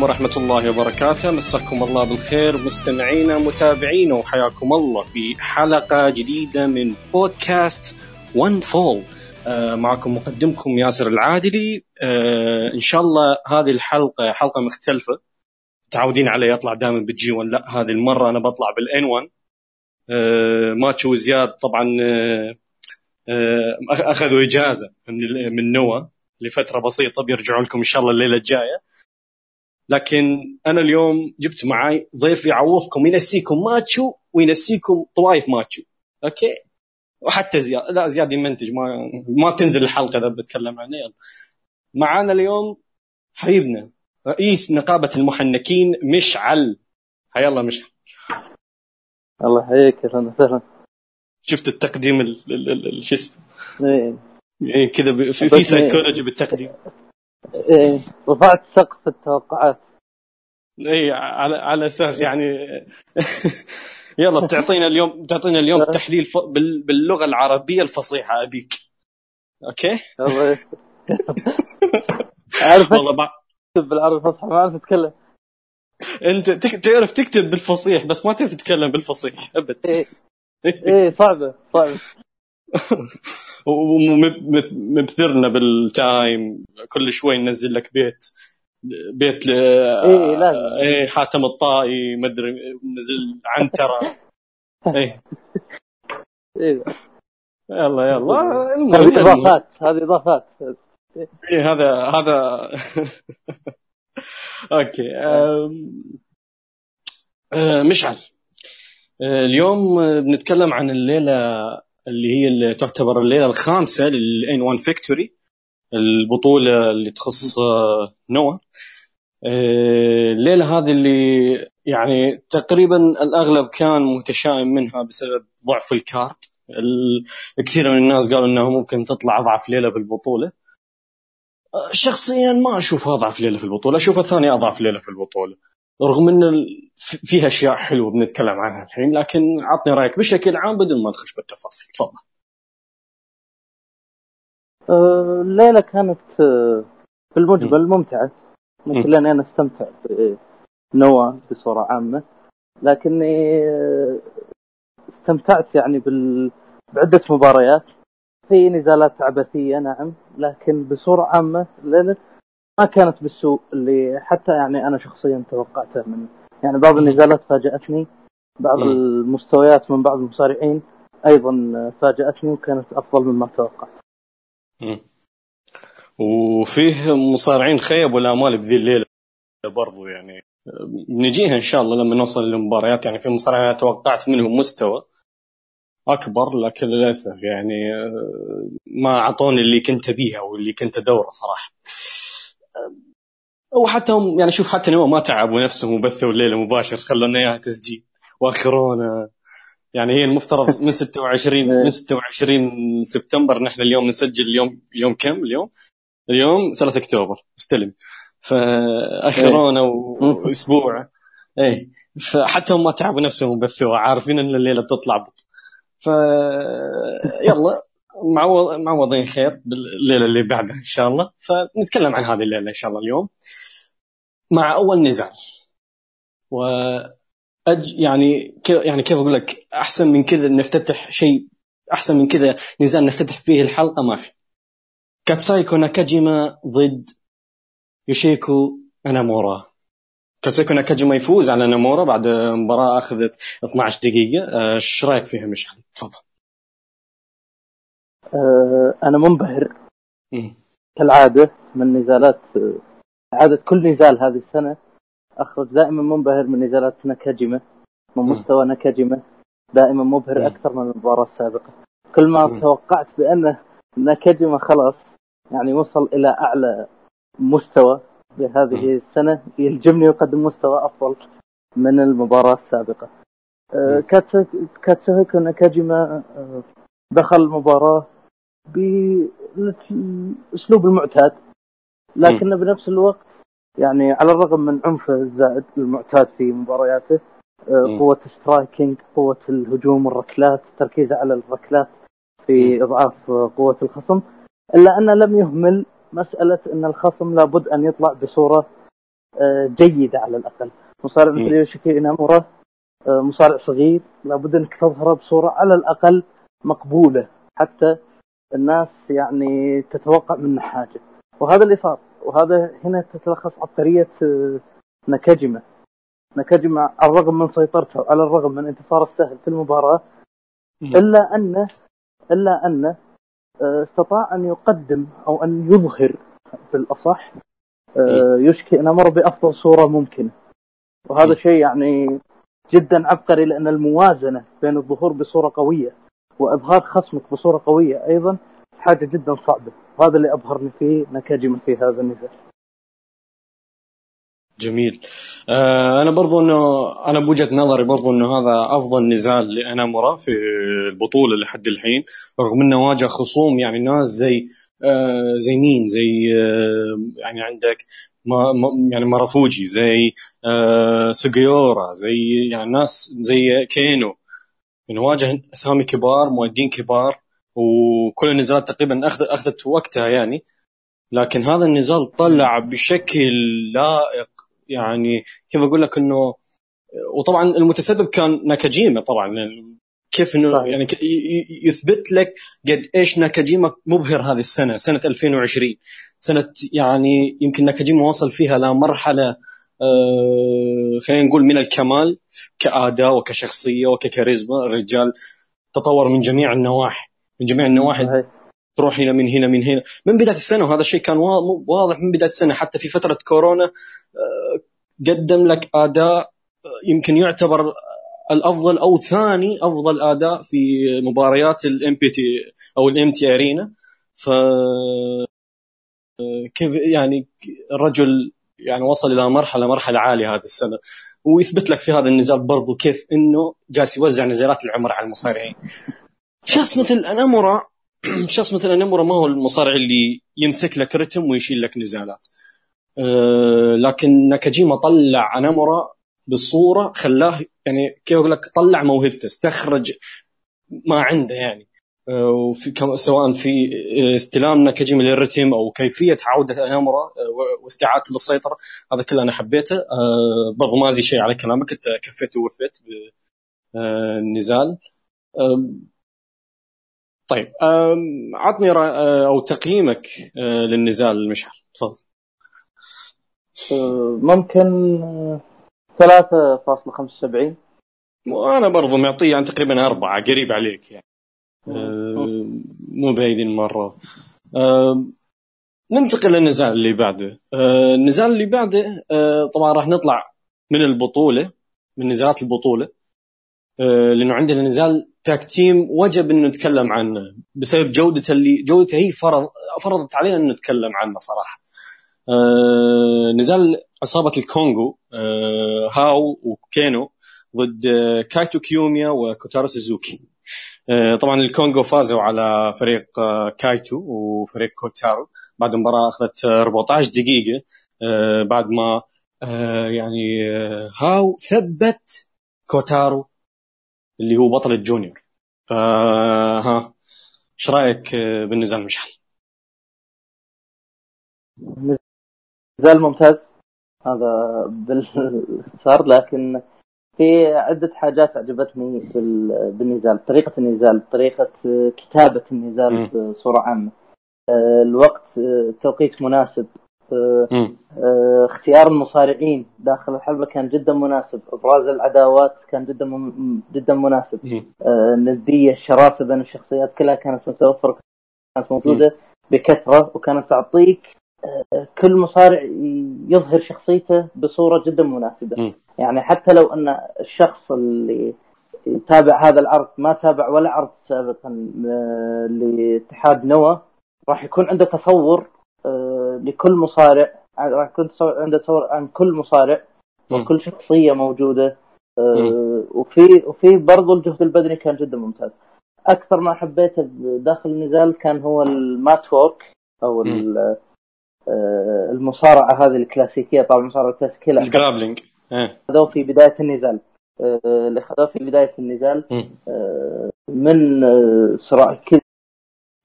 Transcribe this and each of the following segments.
عليكم ورحمة الله وبركاته. مساكم الله بالخير. مستمعينا متابعينا وحياكم الله في حلقة جديدة من podcast One Fall آه معكم مقدمكم ياسر العادلي. آه إن شاء الله هذه الحلقة حلقة مختلفة. متعودين علي أطلع دائما بال G1 لا هذه المرة أنا بطلع بال N1 آه ماتشو وزياد طبعا أخذوا إجازة من من نوا لفترة بسيطة. بيرجعوا لكم إن شاء الله الليلة الجاية. لكن أنا اليوم جبت معي ضيف يعوضكم ينسيكم ماتشو وينسيكم طوايف ماتشو. أوكي؟ وحتى زياد لا زياد يمنتج ما ما تنزل الحلقة إذا بتكلم عنه يلا. معانا اليوم حبيبنا رئيس نقابة المحنكين مشعل. حيا الله مشعل. الله يحييك أهلا. وسهلا شفت التقديم ال- ال- ال- شو اسمه؟ إيه. إيه كذا في سايكولوجي بالتقديم. إيه رفعت سقف التوقعات. اي على على أساس يعني يلا بتعطينا اليوم بتعطينا اليوم تحليل ف... بال... باللغة العربية الفصيحة أبيك. أوكي. اعرف والله بع... اكتب بالعربي الفصحى ما اعرف اتكلم أنت تك... تعرف تكتب بالفصيح بس ما تعرف تتكلم بالفصيح أبد. إيه. إيه صعبة صعبة. ومبثرنا بال time. كل شوي ننزل لك بيت. بيت ل... إيه، لازم. إيه حاتم الطائي مدري نزل عنترة. إيه. إيه. يلا يلا. هذه إضافات هذه إضافات. إيه هذا هذا. أوكي. أم... أه، مشعل. أه، اليوم بنتكلم عن الليلة اللي هي اللي تعتبر الليلة الخامسة للان 1 فيكتوري البطولة اللي تخص أه، نوا أه، الليلة هذه اللي يعني تقريبا الأغلب كان متشائم منها بسبب ضعف الكارت. ال- كثير من الناس قالوا إنها ممكن تطلع أضعف ليلة بالبطولة. شخصيا ما أشوفها أضعف ليلة في البطولة أشوفها ثاني أضعف ليلة في البطولة. رغم إن فيها أشياء حلوة بنتكلم عنها الحين لكن عطني رأيك بشكل عام بدون ما نخش بالتفاصيل. تفضل. آه، الليلة كانت آه، في المجمل ممتعة. يمكن لاني أنا أستمتع بنوا بصورة عامة. لكني آه، استمتعت يعني بال... بعدة مباريات. في نزالات عبثية نعم لكن بصورة عامة الليلة ما كانت بالسوء اللي حتى يعني أنا شخصيا توقعته من يعني بعض النزالات فاجأتني بعض مم. المستويات من بعض المصارعين أيضا فاجأتني وكانت أفضل مما توقعت. وفيه مصارعين خيبوا الامال بذي الليلة برضو يعني نجيها إن شاء الله لما نوصل للمباريات يعني في مصارعين أنا توقعت منهم مستوى أكبر لكن للأسف يعني آه، ما أعطوني اللي كنت ابيه أو اللي كنت أدوره صراحة وحتى هم يعني شوف حتى نوا ما تعبوا نفسهم وبثوا الليلة مباشر خلونا إياها تسجيل. واخرونا يعني هي المفترض من 26 من 26 سبتمبر نحن اليوم نسجل اليوم يوم كم اليوم؟ اليوم 3 أكتوبر استلم. فاخرونا و- واسبوع إيه. فحتى هم ما تعبوا نفسهم وبثوها عارفين إن الليلة بتطلع. بط ف يلا. معوض معوضين خير بالليلة اللي بعدها إن شاء الله. فنتكلم عن هذه الليلة إن شاء الله اليوم. مع أول نزال. و أج يعني كيف يعني كيف أقول لك؟ أحسن من كذا نفتتح شيء أحسن من كذا نزال نفتتح فيه الحلقة ما في. كاتسايكو ناكاجيما ضد يوشيكو انامورا كاتسايكو ناكاجيما يفوز على نامورا بعد مباراة أخذت 12 دقيقة. أه، إيش رأيك فيها مشعل؟ تفضل. آه، أنا منبهر مم. كالعادة من نزالات آه، عادة كل نزال هذه السنة اخرج دائما منبهر من نزالات ناكاجيما من مم. مستوى ناكاجيما دائما مبهر مم. أكثر من المباراة السابقة كل ما مم. توقعت بان ناكاجيما خلاص يعني وصل إلى أعلى مستوى بهذه السنة يلجمني يقدم مستوى أفضل من المباراة السابقة آه،. كاتسو- كاتسوهيكو ناكاجيما آه، دخل المباراة بالاسلوب المعتاد. لكن بنفس الوقت يعني على الرغم من عنفه الزائد المعتاد في مبارياته آه،. قوة السترايكينج قوة الهجوم الركلات تركيزه على الركلات في إضعاف قوة الخصم. إلا أنه لم يهمل مسألة أن الخصم لابد أن يطلع بصورة آه، جيدة على الأقل. مصارع مثل يوشيكي إنامورا آه، مصارع صغير لابد أنك تظهره بصورة على الأقل مقبولة حتى الناس يعني تتوقع منه حاجة. وهذا اللي صار. وهذا هنا تتلخص عبقريه نكاجيما. نكاجيما على الرغم من سيطرته على الرغم من انتصاره السهل في المباراة إلا انه إلا انه آه، استطاع أن يقدم أو أن يظهر بالاصح آه، يشكي انامر بأفضل صورة ممكنة. وهذا شيء يعني جدا عبقري لأن الموازنة بين الظهور بصورة قوية وإظهار خصمك بصورة قوية أيضا حاجة جدا صعبة. وهذا اللي ابهرني فيه نكاجيما في هذا النزال جميل. آه أنا برضو إنه أنا بوجهة نظري برضو إنه هذا أفضل نزال لانامورا في البطولة لحد الحين رغم إنه واجه خصوم يعني ناس زي آه زي مين؟ زي آه يعني عندك ما يعني مارافوجي زي آه سوغيورا زي يعني ناس زي كينو. يعني واجه أسامي كبار مؤدين كبار وكل النزالات تقريبا اخذت أخذت وقتها يعني. لكن هذا النزال طلع بشكل لائق. يعني كيف أقول لك إنه وطبعا المتسبب كان ناكاجيما طبعا. كيف إنه يعني يثبت لك قد إيش ناكاجيما مبهر هذه السنة سنة 2020 سنة يعني يمكن ناكاجيما وصل فيها لمرحله خلينا نقول من الكمال كآداء وكشخصية وككاريزما الرجال تطور من جميع النواحي من جميع النواحي. تروح هنا من هنا من هنا. من بداية السنة وهذا الشيء كان واضح من بداية السنة. حتى في فترة كورونا آه، قدم لك آداء يمكن يعتبر الأفضل أو ثاني أفضل آداء في مباريات ال empty أو ال empty arena ف كيف يعني الرجل يعني وصل إلى مرحلة مرحلة عالية هذه السنة. ويثبت لك في هذا النزال برضو كيف إنه جالس يوزع نزالات العمر على المصارعين. شخص مثل أنامورا شخص مثل أنامورا ما هو المصارع اللي يمسك لك رتم ويشيل لك نزالات. أه لكن ناكاجيما طلع أنامورا بالصورة خلاه يعني كيف أقول لك طلع موهبته استخرج ما عنده يعني. آه، وفي سواء في استلام ناكاجيما للرتم أو كيفية عودة انامورا آه، واستعادته للسيطرة هذا كله أنا حبيته. آه، برضو ما زي شيء على كلامك أنت كفيت ووفيت بالنزال طيب عطني أو تقييمك للنزال مشعل تفضل. ممكن 3.75 وأنا برضو معطيه يعني تقريبا أربعة قريب عليك يعني. مو بعيدين مرة أه ننتقل للنزال اللي بعده. أه النزال اللي بعده طبعا راح نطلع من البطولة من نزالات البطولة أه لأنه عندنا نزال tag team وجب إنه نتكلم عنه بسبب جودته اللي جودته هي فرض فرضت علينا إنه نتكلم عنه صراحة. آه نزال عصابة الكونغو آه هاو وكينو ضد آه كايتو كيوميا وكوتارو سوزوكي. آه طبعا الكونغو فازوا على فريق آه كايتو وفريق كوتارو بعد المباراة أخذت 14 دقيقة آه بعد ما آه يعني آه هاو ثبت كوتارو اللي هو بطل الجونيور. فها إيش رأيك آه، بالنزال مشعل؟ نزال ممتاز. هذا بالاختصار لكن في عدة حاجات عجبتني بالنزال طريقة النزال طريقة كتابة النزال بصورة عامة. آه، الوقت التوقيت مناسب. آه، آه، اختيار المصارعين داخل الحلبة كان جدا مناسب. أبراز العداوات كان جدا جدا مناسب. الندية الشراسة بين الشخصيات كلها كانت متوفرة كانت موجودة بكثرة وكانت تعطيك كل مصارع يظهر شخصيته بصورة جدا مناسبة. م. يعني حتى لو أن الشخص اللي يتابع هذا العرض ما تابع ولا عرض سابقا آه، لاتحاد نوا راح يكون عنده تصور آه، لكل مصارع راح يكون عنده تصور عن كل مصارع وكل شخصية موجودة. آه، وفي وفي برضو الجهد البدني كان جدا ممتاز. أكثر ما حبيته داخل النزال كان هو ال mat work أو المصارعة هذه الكلاسيكية طبعا المصارعة الكلاسيكية ال grappling. خذوه في بداية النزال. آه، اللي خذوه في بداية النزال آه، من صراع كذا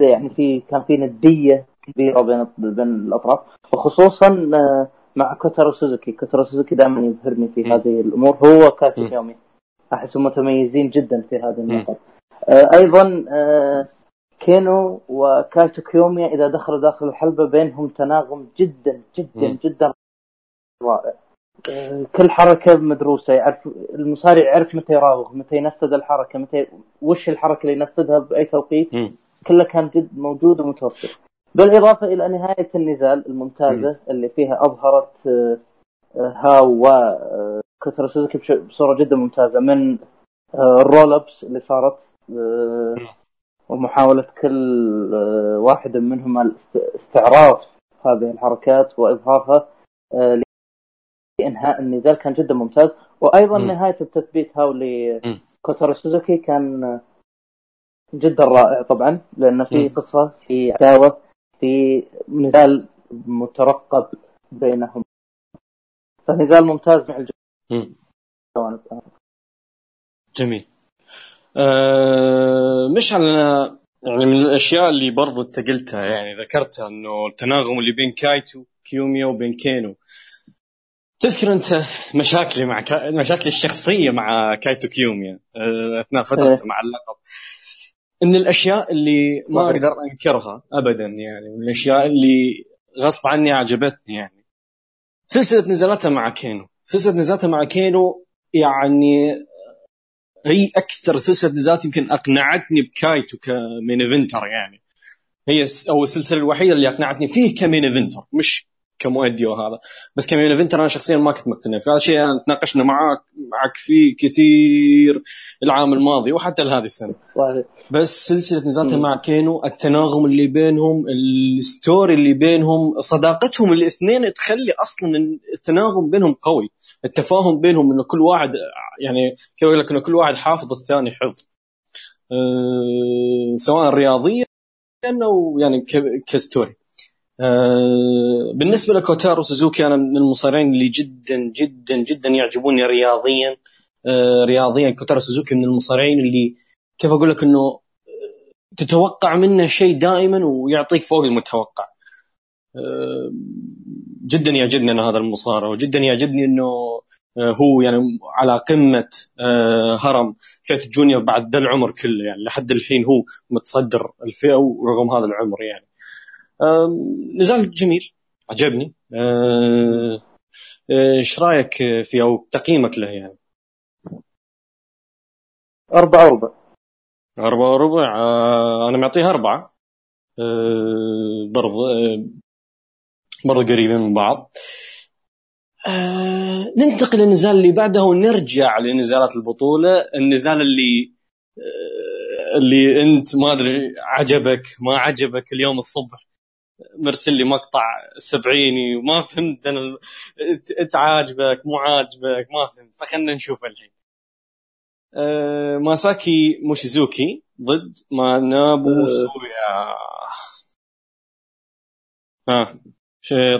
يعني في كان في ندية كبيرة بين بين الأطراف وخصوصا مع كوتارو سوزوكي. كوتارو سوزوكي دائما يبهرني في هذه الأمور. هو كايتو كيوميا احسهم متميزين جدا في هذه النقط آه أيضا آه كينو وكايتو كيوميا إذا دخلوا داخل الحلبة بينهم تناغم جدا جدا جدا رائع. آه، كل حركة مدروسة يعرف المصارع يعرف متى يراوغ متى ينفذ الحركة متى وش الحركة اللي ينفذها بأي توقيت. كلها كان جد موجود ومتوفر. بالإضافة إلى نهاية النزال الممتازة م. اللي فيها أظهرت آه، آه، هاو وكوتارو سوزوكي بصورة جدا ممتازة من ال roll ups اللي صارت ومحاولة كل واحد منهم استعراض هذه الحركات واظهارها انهاء النزال كان جدا ممتاز. وأيضا م. نهاية التثبيت هاو لكوتارو سوزوكي كان جدا رائع طبعا لأن في قصة في عداوة في نزال مترقب بينهم. فنزال ممتاز مع الجوانب. جميل. أه مش على يعني من الأشياء اللي برضو أنت قلتها يعني ذكرتها إنه التناغم اللي بين كايتو كيوميا وبين كينو. تذكر أنت مشاكلي مع كا... مشاكلي الشخصية مع كايتو كيوميا آه، أثناء فترته إيه. مع اللقب. إن الأشياء اللي ما أقدر أنكرها ابدا يعني من الأشياء اللي غصب عني عجبتني يعني. سلسله نزالاتها مع كينو. سلسله نزالاتها مع كينو يعني هي أكثر سلسلة نزالات يمكن أقنعتني بكايتو ك main eventer يعني. هي أو السلسلة الوحيدة اللي أقنعتني فيه ك main eventer مش كمؤدي وهذا. بس ك main eventer أنا شخصيا ما كنت مقتنع في هذا الشيء أنا تناقشنا معك معك فيه كثير العام الماضي وحتى هذه السنة. صحيح. بس سلسلة نزالته مع كينو التناغم اللي بينهم ال story اللي بينهم صداقتهم الاثنين تخلي أصلا التناغم بينهم قوي. التفاهم بينهم إنه كل واحد يعني كيف أقول لك إنه كل واحد حافظ الثاني حفظ. أه سواء رياضيا أو يعني ك story. أه بالنسبة لكوتارو سوزوكي أنا من المصارعين اللي جدا جدا جدا يعجبوني رياضيا. أه رياضيا كوتارو سوزوكي من المصارعين اللي كيف أقول لك إنه تتوقع منه شيء دائما ويعطيك فوق المتوقع. جدا يعجبني أنا هذا المصارع وجدا يعجبني إنه أه، هو يعني على قمة أه، هرم فئه جونيور بعد ذا العمر كله يعني لحد الحين هو متصدر الفئة ورغم هذا العمر يعني. نزال جميل عجبني. أه، إيش رأيك فيه أو تقييمك له يعني؟ أربعة وربع أربعة وربع آه أنا معطيها أربعة. آه برضه آه برضه قريبين من بعض. آه ننتقل للنزال اللي بعده ونرجع لنزالات البطولة. النزال اللي آه اللي أنت ما أدري عجبك ما عجبك اليوم الصبح. مرسل لي مقطع سبعيني وما فهمت أنا أنت عاجبك مو عاجبك ما فهمت. فخلنا نشوف الحين. آه، ماساكي موشيزوكي ضد مانابو آه. سويا. ها.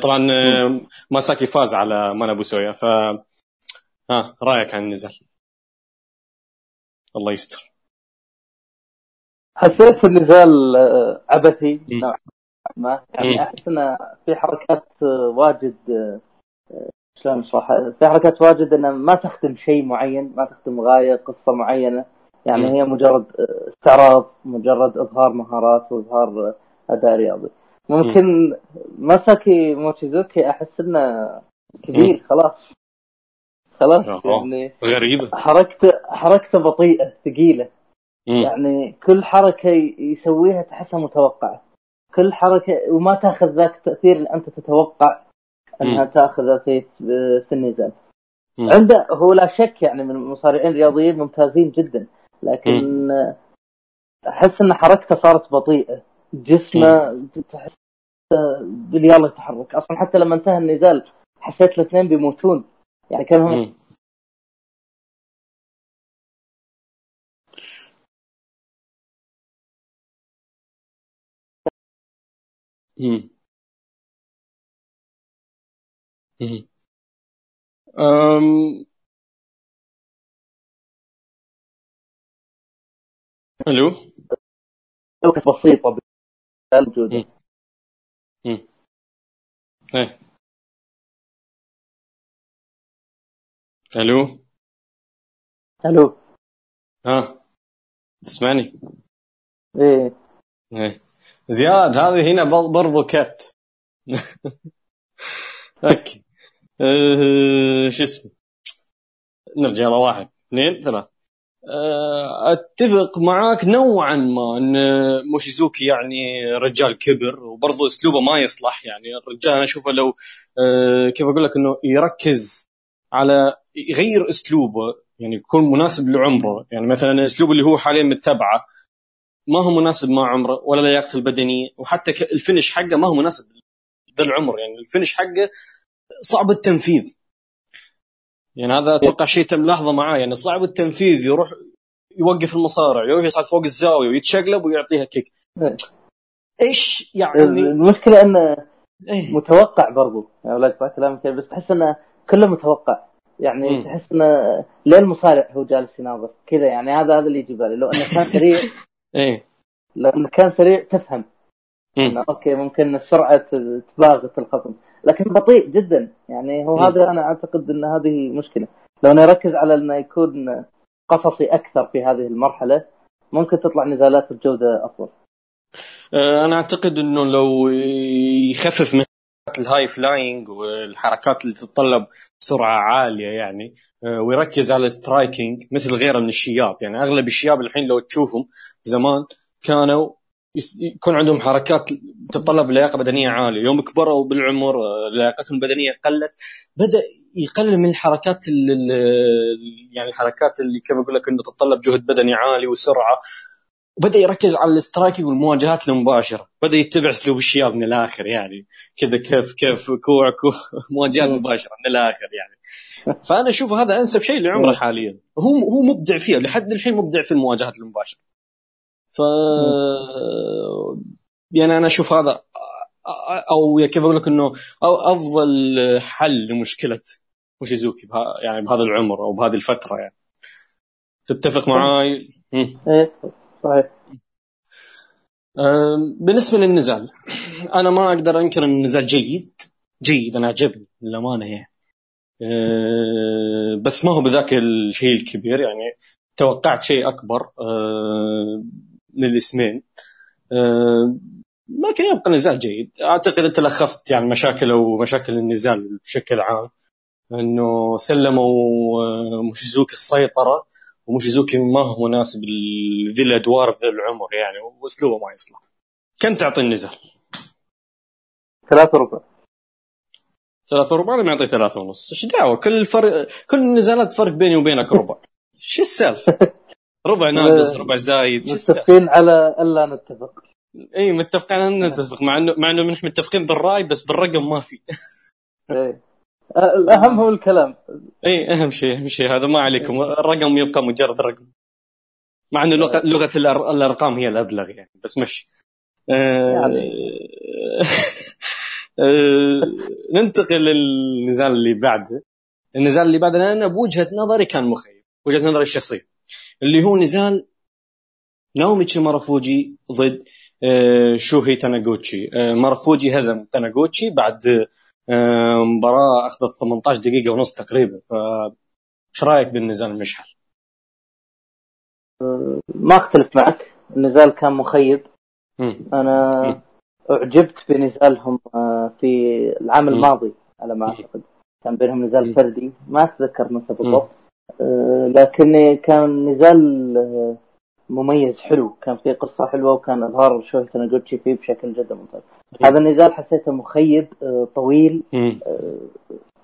طبعا آه، ماساكي فاز على مانابو سويا ف ها رأيك عن النزال الله يستر. حسيت النزال عبثي نوعا ما. يعني أحس إنه في حركات واجد شلون اشرح في حركات واجد انها ما تخدم شيء معين ما تخدم غاية قصة معينة. يعني هي مجرد استعراض مجرد إظهار مهارات وإظهار أداء رياضي. ممكن ماساكي موتشيزوكي أحس إنه كبير خلاص. خلاص يعني غريبة. حركته حركته بطيئة ثقيلة. يعني كل حركة يسويها تحسها متوقعة. كل حركة وما تأخذ ذاك التاثير اللي أنت تتوقع إنها تاخذه في في النزال عنده هو لا شك يعني من المصارعين الرياضيين ممتازين جدا لكن أحس إن حركته صارت بطيئة. جسمه تحس باليلا يتحرك أصلا حتى لما انتهى النزال حسيت الاثنين بيموتون. يعني كانوا امم أم... ألو؟ بسيطة. موجوده إيه ألو؟ ألو. ها تسمعني؟ إيه. إيه. زياد هذه هنا برضو كات okay. أه شو اسمه؟ نرجع لواحد. اثنين ثلاث أتفق معاك نوعا ما إن موشيزوكي يعني رجال كبر وبرضه أسلوبه ما يصلح. يعني الرجال أنا أشوفه لو أه كيف أقول لك إنه يركز على يغير أسلوبه يعني يكون مناسب لعمره. يعني مثلا الأسلوب اللي هو حاليا متبعه ما هو مناسب مع عمره ولا لياقته البدنيه وحتى ال finish حقه ما هو مناسب ذا العمر. يعني ال finish حقه صعب التنفيذ. يعني هذا أتوقع شيء تم لاحظه معاه يعني صعب التنفيذ يروح يوقف المصارع يروح يصعد فوق الزاوية ويتشقلب ويعطيها kick. إيش يعني؟ المشكلة انه إيه؟ متوقع برضو يا أولاد كلامك بس تحس إنه كله متوقع. يعني م. تحس إنه ليه المصارع هو جالس يناظر كذا يعني هذا هذا اللي يجي بالي لو إنه كان سريع إيه. لو إنه كان سريع تفهم. إنه okay ممكن السرعه تباغت الخصم. لكن بطيء جدا. يعني هو. هذا أنا أعتقد إن هذه مشكلة. لو نركز على انه يكون قصصي أكثر في هذه المرحلة ممكن تطلع نزالات بجوده افضل أه، أنا أعتقد إنه لو يخفف من ال high flying والحركات اللي تتطلب سرعه عالية يعني أه، ويركز على ال striking مثل غيره من الشياب. يعني أغلب الشياب الحين لو تشوفهم زمان كانوا يكون عندهم حركات تتطلب لياقة بدنية عالية. يوم كبروا بالعمر لياقتهم البدنية قلت. بدأ يقلل من الحركات يعني الحركات اللي كيف أقول لك إنه تتطلب جهد بدني عالي وسرعة. وبدا يركز على ال striking والمواجهات المباشرة. بدأ يتبع أسلوب الشياب من الآخر يعني. كذا كيف كيف كوع كوع مواجهات مباشرة من الآخر يعني. فأنا أشوف هذا أنسب شيء لعمره حاليا. هو هو مبدع فيها لحد الحين مبدع في المواجهات المباشرة. ف يعني أنا أشوف هذا أو كيف أقول لك إنه أو أفضل حل لمشكلة موشيزوكي بها يعني بهذا العمر أو بهذه الفترة يعني. تتفق معاي؟ إيه صحيح. بالنسبة للنزال أنا ما أقدر أنكر إن النزال جيد جيد أنا عجبني للأمانة يعني. أه، بس ما هو بذاك الشيء الكبير يعني. توقعت شيء أكبر أه، من الاسمين أه، لكن يبقى النزال جيد. أعتقد أنت لخصت يعني مشاكل أو مشاكل النزال بشكل عام. إنه سلموا موشيزوكي السيطرة وموشيزوكي ما هو مناسب لذي الأدوار بذي العمر يعني وأسلوبه ما يصلح. كم تعطي النزال؟ ثلاثة وربع ثلاثة وربع أنا معطي ثلاثة ونص. إيش دعوة؟ كل فرق كل النزالات فرق بيني وبينك ربع. شو السالفة؟ ربع ناقص ربع زايد. متفقين على ألا نتفق. إي متفقين على أن نتفق مع انه مع إنه نحن متفقين بالرأي بس بالرقم ما في. إيه. الأهم هو الكلام. إي أهم شيء أهم شيء هذا ما عليكم. الرقم يبقى مجرد رقم. مع إنه لغه لغة الأرقام هي الأبلغ يعني بس مش آه يعني. آه ننتقل للنزال اللي بعده. النزال اللي بعده أنا بوجهة نظري كان مخيب وجهه نظري الشخصية. اللي هو نزال ناوميتشي مارافوجي ضد آه شوهي تاناغوتشي. آه مارافوجي هزم تاناغوتشي بعد آه، مباراة أخذت 18 دقيقة ونص تقريبا. فايش رأيك بالنزال المشحل؟ ما اختلف معك. النزال كان مخيب. أنا أعجبت بنزالهم آه، في العام الماضي على ما أعتقد. كان بينهم نزال فردي. ما أتذكر متى بالضبط. لكن كان نزال مميز حلو. كان فيه قصة حلوة وكان اظهار شوهي تناغوتشي فيه بشكل جدا ممتاز. هذا النزال حسيته مخيب آه، طويل آه،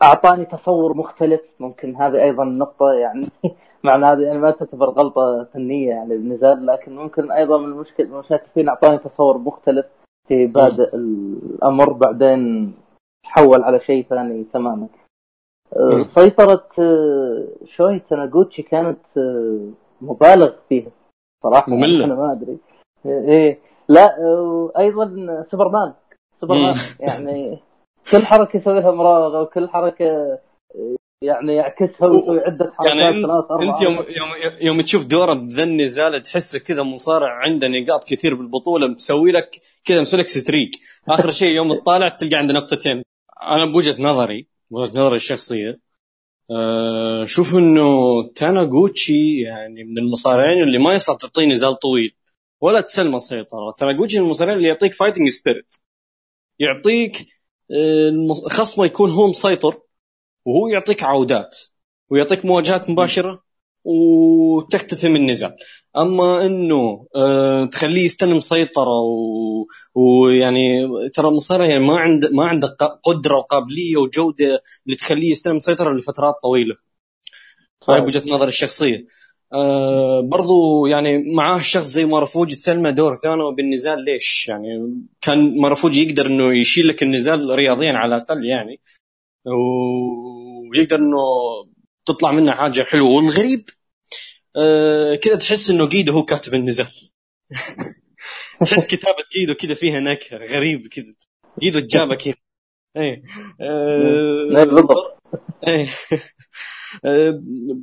أعطاني تصور مختلف. ممكن هذه أيضا نقطة يعني مع هذه يعني ما تعتبر غلطة فنية يعني النزال لكن ممكن أيضا من المشكلة المشاكل فيه أعطاني تصور مختلف في بادئ الأمر. بعدين تحول على شيء ثاني تماما. آه، سيطرة شوهي تانيغوتشي كانت مبالغ فيها صراحة. مملة. أنا ما أدري. إيه لا وأيضا superman. superman يعني كل حركة يسويها مراوغة وكل حركة يعني يعكسها ويسوي عدة حركات يعني ثلاث أنت يوم يوم يوم تشوف دوره بذا النزال تحسه كذا مصارع عنده نقاط كثير بالبطولة مسوي لك كذا مسوي لك streak. آخر شيء يوم تطالع تلقى عنده نقطتين. أنا بوجهة نظري بوجهه نظري الشخصية. أه شوف إنه تانيغوتشي يعني من المصارعين اللي ما يصعب تعطيه نزال طويل ولا تسلمه سيطره تانيغوتشي من المصارعين اللي يعطيك fighting spirit يعطيك آه، خصمه يكون هو مسيطر وهو يعطيك عودات ويعطيك مواجهات مباشرة وتختتم النزال أما إنه أه تخليه يستلم سيطرة و... ويعني ترى المصارع يعني ما عنده ما عنده قدرة وقابلية وجودة اللي تخليه يستلم سيطرة لفترات طويلة. هاي بوجهه نظري الشخصية. أه برضو يعني معاه شخص زي مارفوجي تسلمه دور ثانوي بالنزال ليش؟ يعني كان مارفوجي يقدر إنه يشيل لك النزال رياضيا على الأقل يعني. ويقدر إنه تطلع منه حاجة حلوة. والغريب أه كذا تحس إنه جيدو هو كاتب النزال تحس كتابة جيدو كذا فيها نكهة. غريب كذا. جيدو جابه كذا إيه. أه بالضبط. إيه. أه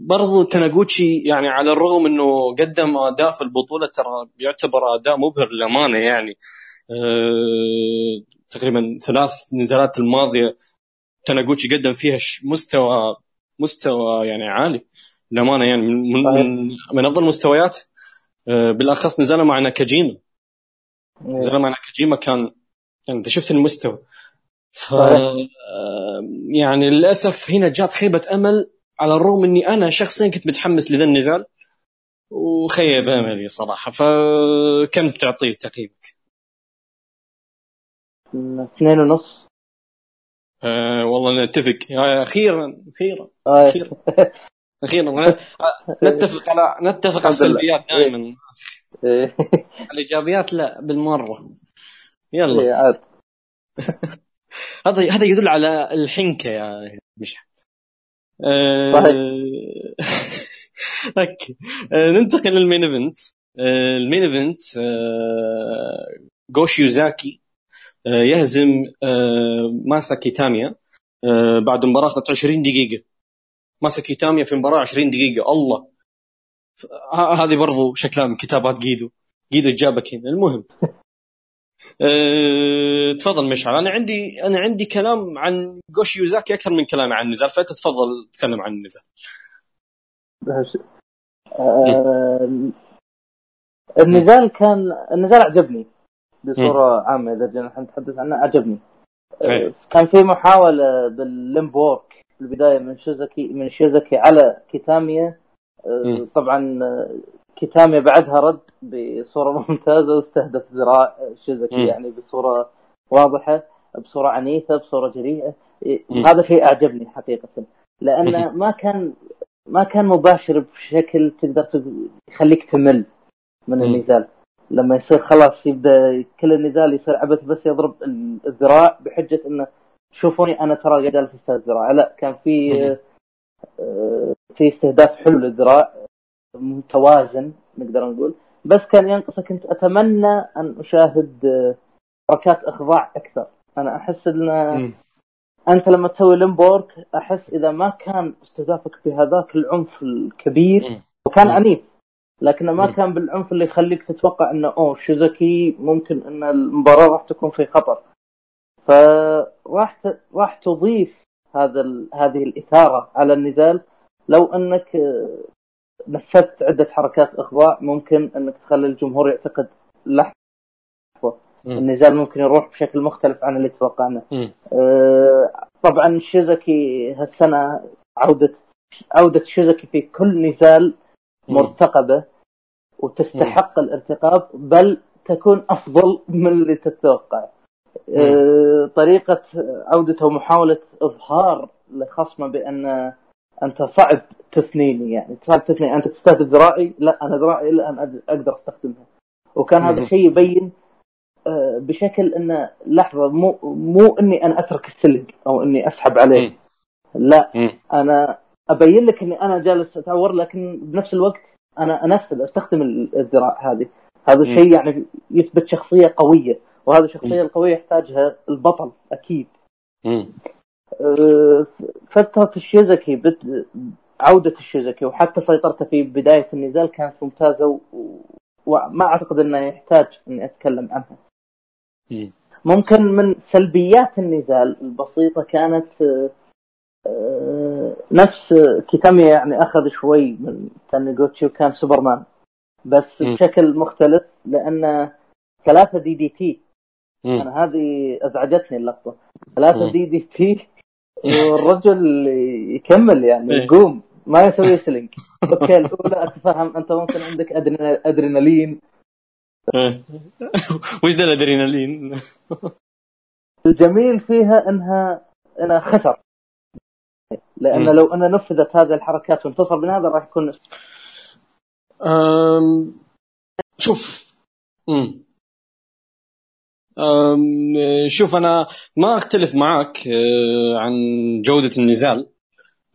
برضو تناغوتشي يعني على الرغم إنه قدم أداء في البطولة ترى يعتبر أداء مبهر للأمانة يعني. أه تقريبا ثلاث نزالات الماضية تناغوتشي قدم فيها مستوى مستوى يعني عالي. للأمانة يعني من من, من أفضل المستويات آه، بالأخص نزل مع ناكاجيما نزل مع ناكاجيما كان يعني أنت شفت المستوى. ف آه، يعني للأسف هنا جات خيبة أمل. على الرغم إني أنا شخصيا كنت متحمس لذا النزال وخيب أملي صراحة. فكم تعطيه تقييمك؟ اثنين ونص. آه والله نتفق. أخيرا أخيرا آه. أخيرا. أخيرا. نتفق على نتفق على السلبيات دائما. إيه. الإيجابيات لا بالمرة. يلا. إيه، هذا هذا يدل على الحنكة يا مشعل آه، okay. آه، ننتقل لل main event. ال main event جوشي يوزاكي يهزم ماساكي تاميا بعد مباراة 20 دقيقة. ماسك تاميا في مباراة 20 دقيقة. الله. هذه برضو شكلها من كتابات جيدو. جيدو جابك هنا. المهم. أه... تفضل مشعل. أنا عندي أنا عندي كلام عن جوشي يوزاكي أكثر من كلامي عن النزال فأنت تفضل تكلم عن النزال أه... النزال كان النزال عجبني بصورة عامة إذا جينا نتحدث عنه عجبني أه... كان في محاولة بال limb work في البدايه من شيوزاكي من شيوزاكي على كيتاميا. آه، طبعا آه، كيتاميا بعدها رد بصورة ممتازة واستهدف ذراع شيوزاكي يعني بصورة واضحة بصورة عنيفة بصورة جريئة. هذا شيء أعجبني حقيقة. لأنه ما كان ما كان مباشر بشكل تقدر يخليك تمل من النزال لما يصير خلاص يبدأ كل النزال يصير عبث بس يضرب الذراع بحجة إنه شوفوني أنا ترى جالس استهدف ذراع. لا كان في آه، في استهداف حلو للذراع متوازن نقدر نقول. بس كان ينقص كنت أتمنى أن أشاهد آه، حركات إخضاع أكثر. أنا أحس إن أنت لما تسوي لمبورك أحس إذا ما كان استهدافك بهذاك العنف الكبير وكان عنيف لكنه ما كان بالعنف اللي يخليك تتوقع انه أوه شيزوكي ممكن إن المباراة راح تكون في خطر. فراح راح تضيف هذا هذه الإثارة على النزال. لو إنك آه، نفذت عدة حركات إخضاع ممكن إنك تخلي الجمهور يعتقد لحظة. النزال ممكن يروح بشكل مختلف عن اللي توقعناه. آه طبعا شيزاكي هالسنة عودة عودة شيزاكي في كل نزال مرتقبة وتستحق الارتقاب بل تكون أفضل من اللي تتوقع. آه، طريقة عودته ومحاولة إظهار لخصمه بأن أنت صعب تثنيني يعني صعب تثني أنت تستهدف ذراعي لا أنا ذراعي إلا أن أقدر أستخدمها. وكان هذا الشيء يبين آه، بشكل أنه لحظة مو مو إني أنا أترك السلق أو إني أسحب عليه. لا أنا أبين لك إني أنا جالس أتعور لكن بنفس الوقت أنا أنفذ أستخدم الذراع هذه. هذا الشيء يعني يثبت شخصية قوية وهذه الشخصية القوية يحتاجها البطل أكيد. أه، فترة الشيزكي بد... عودة الشيزكي وحتى سيطرته في بداية النزال كانت ممتازة و... وما أعتقد إنه يحتاج إني أتكلم عنها. ممكن من سلبيات النزال البسيطة كانت أه، آه، نفس كيتاميا يعني أخذ شوي من تانيغوتشي وكان سوبرمان بس مم. بشكل مختلف لأن ثلاثة DDT مم. أنا هذه أزعجتني اللقطة ثلاثة مم. DDT والرجل يكمل يعني إيه. يقوم ما يسوي selling okay الأولى أتفهم أنت ممكن عندك أدرينالين إيه. وش ذا الأدرينالين؟ الجميل فيها انها إنها خسر لأن. لو انها نفذت هذه الحركات وانتصر من هذا راح يكون أم... شوف. مم. أم... شوف أنا ما أختلف معك أه، عن جودة النزال.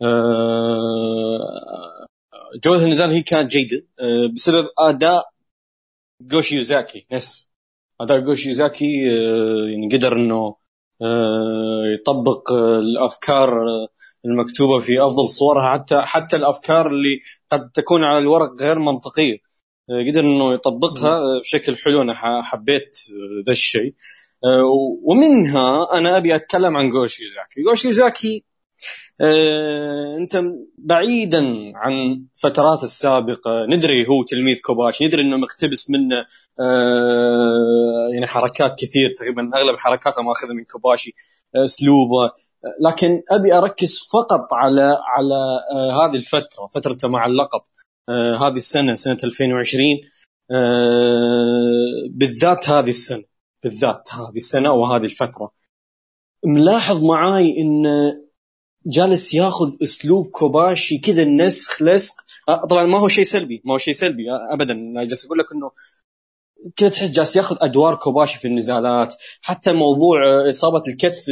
أه، جودة النزال هي كانت جيدة أه، بسبب أداء جوشي يوزاكي نفس أداء جوشي يوزاكي يعني قدر إنه يطبق الأفكار المكتوبة في أفضل صورها حتى حتى الأفكار اللي قد تكون على الورق غير منطقية. أه، قدر إنه يطبقها أه، بشكل حلو. أنا حبيت أه، ذا الشيء. ومنها أنا أبي أتكلم عن جوشي يوزاكي جوشي يوزاكي آه، أنت بعيدا عن فترات السابقة. ندري هو تلميذ كوباشي. ندري إنه مقتبس منه آه، يعني حركات كثير. تقريبا أغلب حركاته ماخذها من كوباشي. آه، أسلوبه. آه، لكن أبي أركز فقط على على آه، هذه الفترة فترته مع اللقب آه، هذه السنة سنة 2020 آه، بالذات هذه السنة بالذات هذه السنة وهذه الفترة. ملاحظ معاي انه جالس ياخذ أسلوب كوباشي كذا النسخ لسق طبعا ما هو شيء سلبي ما هو شيء سلبي ابدا. جالس أقول لك إنه كذا تحس جالس ياخذ أدوار كوباشي في النزالات. حتى موضوع آه، إصابة الكتف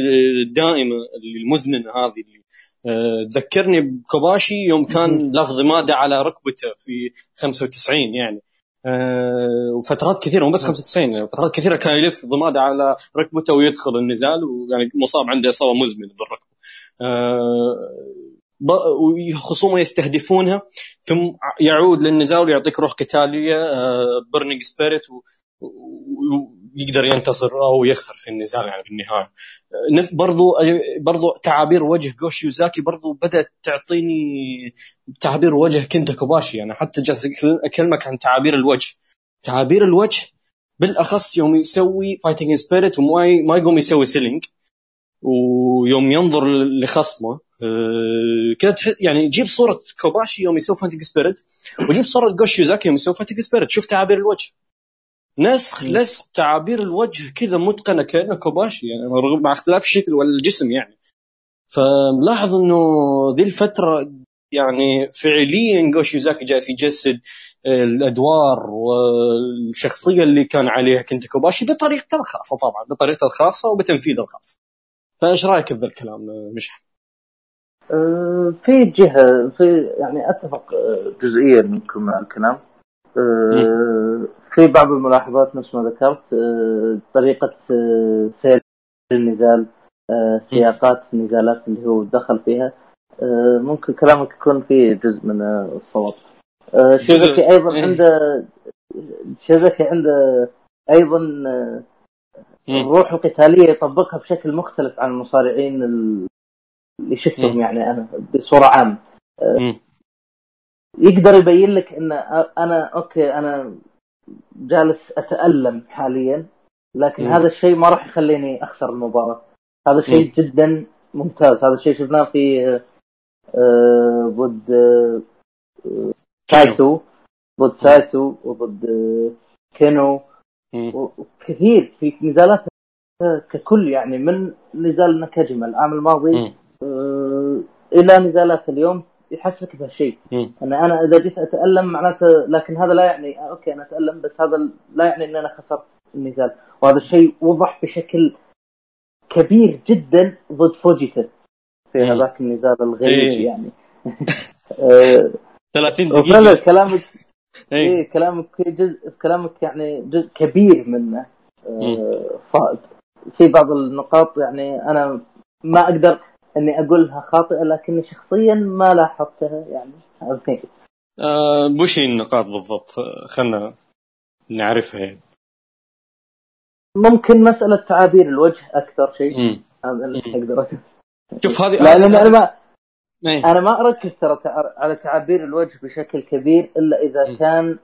الدائمه المزمنه هذه اللي آه، تذكرني بكوباشي يوم كان لفظ مادة على ركبته في 95 يعني. آه، وفترات كثيرة مو بس 95 يعني فترات كثيرة كان يلف ضمادة على ركبته ويدخل النزال ويعني مصاب عنده إصابة مزمنة بالركبة. آه، وخصومه يستهدفونها ثم يعود للنزال ويعطيك روح قتالية burning spirit ويقدر ينتصر أو يخسر في النزال يعني في النهاية. آه، نف- برضو برضو تعابير وجه جو شيوزاكي برضو بدأت تعطيني تعابير وجه كنتا كوباشي. يعني حتى جالس اكلمك عن تعابير الوجه. تعابير الوجه بالأخص يوم يسوي fighting spirit وما ما يقوم يسوي selling ويوم ينظر لخصمه آه، كذا تح- يعني جيب صورة كوباشي يوم يسوي fighting spirit وجيب صورة جو شيوزاكي يوم يسوي fighting spirit شوف تعابير الوجه نسخ. نسخ تعابير الوجه كذا متقنة كأنه كوباشي يعني رغم- مع اختلاف الشكل والجسم يعني فملاحظ إنه ذي الفترة يعني فعليا جوشي يوزاكي جالس يجسد الأدوار والشخصية اللي كان عليها كنت كوباشي بطريقته الخاصة طبعا بطريقته الخاصة وبتنفيذه الخاص فإيش رأيك بذا الكلام مشعل؟ آه، في جهة في يعني أتفق آه، جزئيا منكم مع الكلام آه، في بعض الملاحظات نفس ما ذكرت طريقة آه، سير النزال سياقات النزالات اللي هو دخل فيها ممكن كلامك يكون فيه جزء من الصواب شيزاكي أيضا إيه. عنده شيزاكي عنده أيضا. الروح القتاليه يطبقها بشكل مختلف عن المصارعين ال- اللي شفتهم. يعني أنا بصورة عامة مم. يقدر يبين لك إن أنا okay أنا جالس أتألم حاليا لكن. هذا الشيء ما راح يخليني أخسر المباراة هذا شيء. جدا ممتاز هذا الشيء شفناه في آه، ضد آه، سايتو ضد سايتو وضد كينو. وكثير في نزالات ككل يعني من نزال نكاجما العام الماضي مم. إلى نزالات اليوم يحسسك بهالشيء. ان أنا إذا جيت أتألم معناته لكن هذا لا يعني آه، okay أنا أتألم بس هذا لا يعني إن أنا خسرت النزال وهذا الشيء وضح بشكل كبير جدا ضد فوجيتا في. هذاك النزال الغريب إيه. يعني آه، 30 وفعلا كلامك إيه. إيه كلامك جزء كلامك يعني جزء كبير منه آه، صائب في بعض النقاط يعني أنا ما أقدر إني أقولها خاطئة لكني شخصيا ما لاحظتها يعني. آه وش هي النقاط بالضبط؟ خلنا نعرفها يعني. ممكن مسألة تعابير الوجه أكثر شيء مم. هذا اللي مم. أقدر. شوف هذه لا لأن أنا ما إيه. أنا ما أركز ترى على تعابير الوجه بشكل كبير إلا إذا م. كان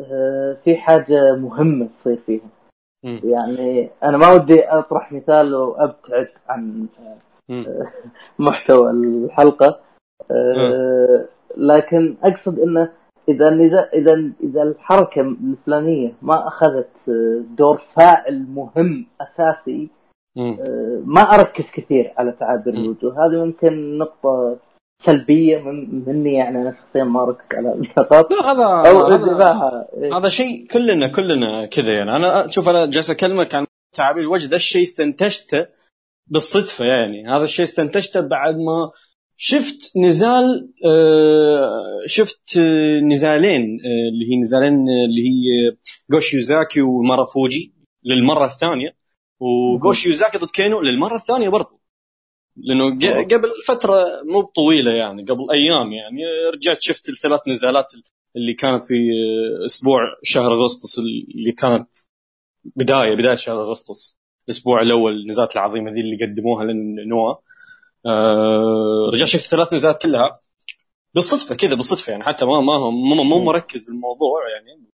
آه، في حاجة مهمة تصير فيها م. يعني أنا ما ودي أطرح مثال وأبتعد عن آه، محتوى الحلقة. آه، لكن أقصد إنه إذا إذا إذا الحركة الفلانية ما أخذت دور فاعل مهم أساسي ما أركز كثير على تعابير الوجوه. هذه ممكن نقطة سلبية من مني يعني أنا شخصيا ما أركز على النقاط. لا هذا أو هذا, إيه. هذا شيء كلنا كلنا كذا يعني. أنا شوف أنا جالس أكلمك عن تعابير الوجه. ذا الشيء استنتجته بالصدفة يعني. هذا الشيء استنتجته بعد ما شفت نزال آه، شفت نزالين آه، اللي هي نزالين اللي هي جو شيوزاكي ومارافوجي للمرة الثانية. وجو شيوزاكي ضد كينو للمرة الثانية برضو. لأنه قبل فترة مو طويله يعني قبل أيام يعني. رجعت شفت الثلاث نزالات اللي كانت في أسبوع شهر أغسطس اللي كانت بداية بداية شهر أغسطس. الأسبوع الأول النزالات العظيمة ذي اللي قدموها لنوا آه رجعت شفت الثلاث نزالات كلها. بالصدفة كذا بالصدفة يعني حتى ما ما هو مو, مو مركز بالموضوع يعني.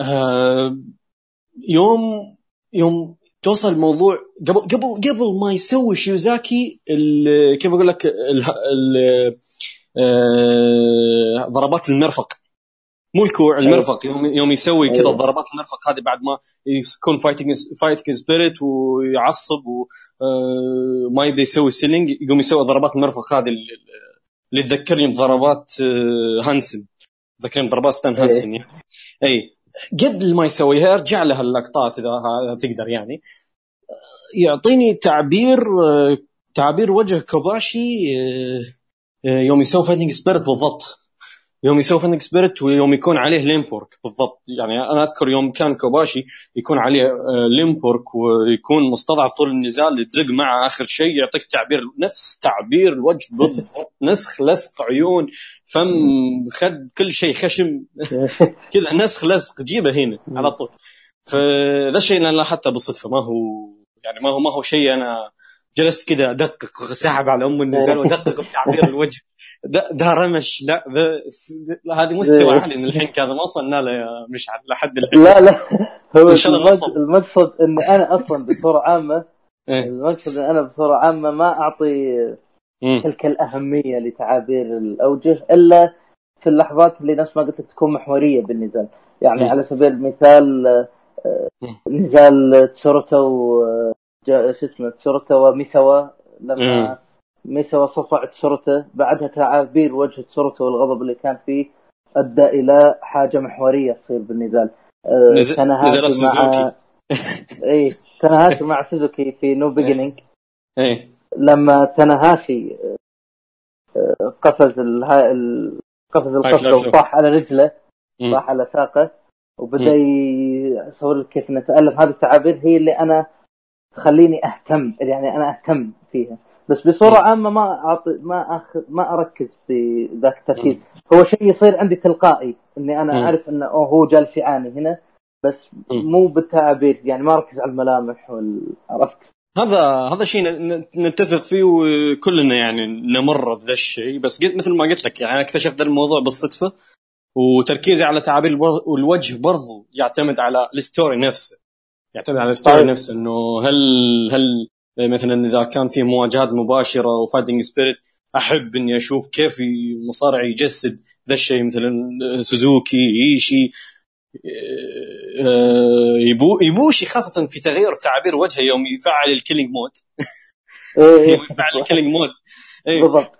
آه يوم يوم توصل الموضوع قبل قبل قبل ما يسوي شيوزاكي كيف أقول لك ال ال آه، ضربات المرفق. مو الكوع أيوه. المرفق يوم يوم يسوي كذا أيوه. ضربات المرفق هذه بعد ما يكون fighting fighting spirit ويعصب وما آه، يبدا يسوي selling يقوم يسوي ضربات المرفق هذه اللي تذكرني بضربات آه، هانسن تذكرني بضربات ستان أيوه. هانسن يعني اي قبل ما يسويها ارجع لها اللقطات إذا تقدر يعني يعطيني تعبير تعبير وجه كوباشي يوم يسوي fighting spirit بالضبط يوم يسوي fighting spirit ويوم يكون عليه limb work بالضبط. يعني أنا أذكر يوم كان كوباشي يكون عليه limb work ويكون مستضعف طول النزال تزق معه آخر شيء يعطيك تعبير نفس تعبير الوجه بالضبط. نسخ لصق عيون فم خد كل شيء خشم. كذا نسخ لصق جيبه هنا على طول. فذا الشيء أنا لاحظته بالصدفة ما هو يعني ما هو ما هو شيء أنا جلست كذا أدقق سحب على أم النزال وأدقق بتعبير الوجه. ده, ده رمش. لا هذه مستوى عالي من الحين كذا ما وصلنا له يا مشعل لحد الحين. لا لا. هو المقصد اني أنا أصلا بصورة عامة إيه. المقصد إن أنا بصورة عامة ما أعطي تلك الأهمية لتعابير الأوجه إلا في اللحظات اللي نفس ما قلت لك تكون محورية بالنزال. يعني على سبيل المثال آه، نزال تسورتو شو اسمه تسورتو وميساوا لما ميساوا صفع تسورتو بعدها تعابير وجه تسورتو والغضب اللي كان فيه أدى إلى حاجة محورية تصير بالنزال. آه، تناهاشي مع اي تناهاشي مع سوزوكي في New Beginning اي لما تناهاشي آه، قفز ال... قفز القفزه وطاح على رجله طاح على ساقه وبدأ يصور لك كيف نتألم. هذه التعابير هي اللي أنا تخليني أهتم يعني أنا أهتم فيها. بس بصورة عامة ما أعطي ما أخ ما أركز في ذاك التركيز. هو شيء يصير عندي تلقائي إني أنا أعرف إنه أوه هو جالس يعاني هنا بس مو بالتعابير يعني ما أركز على الملامح عرفت؟ هذا هذا شيء نتفق فيه وكلنا يعني نمر بذا الشيء. بس قلت مثل ما قلت لك يعني اكتشفت الموضوع بالصدفة وتركيزي على تعابير الوجه برضو يعتمد على ال story نفسه. يعتمد على ال story طيب. نفسه إنه هل هل مثلا إذا كان في مواجهات مباشرة و fighting spirit أحب إني أشوف كيف مصارع يجسد ذا الشيء مثلا سوزوكي إيشي آه، يبو يبوشي خاصة في تغير تعابير وجهه يوم يفعل ال killing mode إيه. يفعل ال killing mode بالضبط.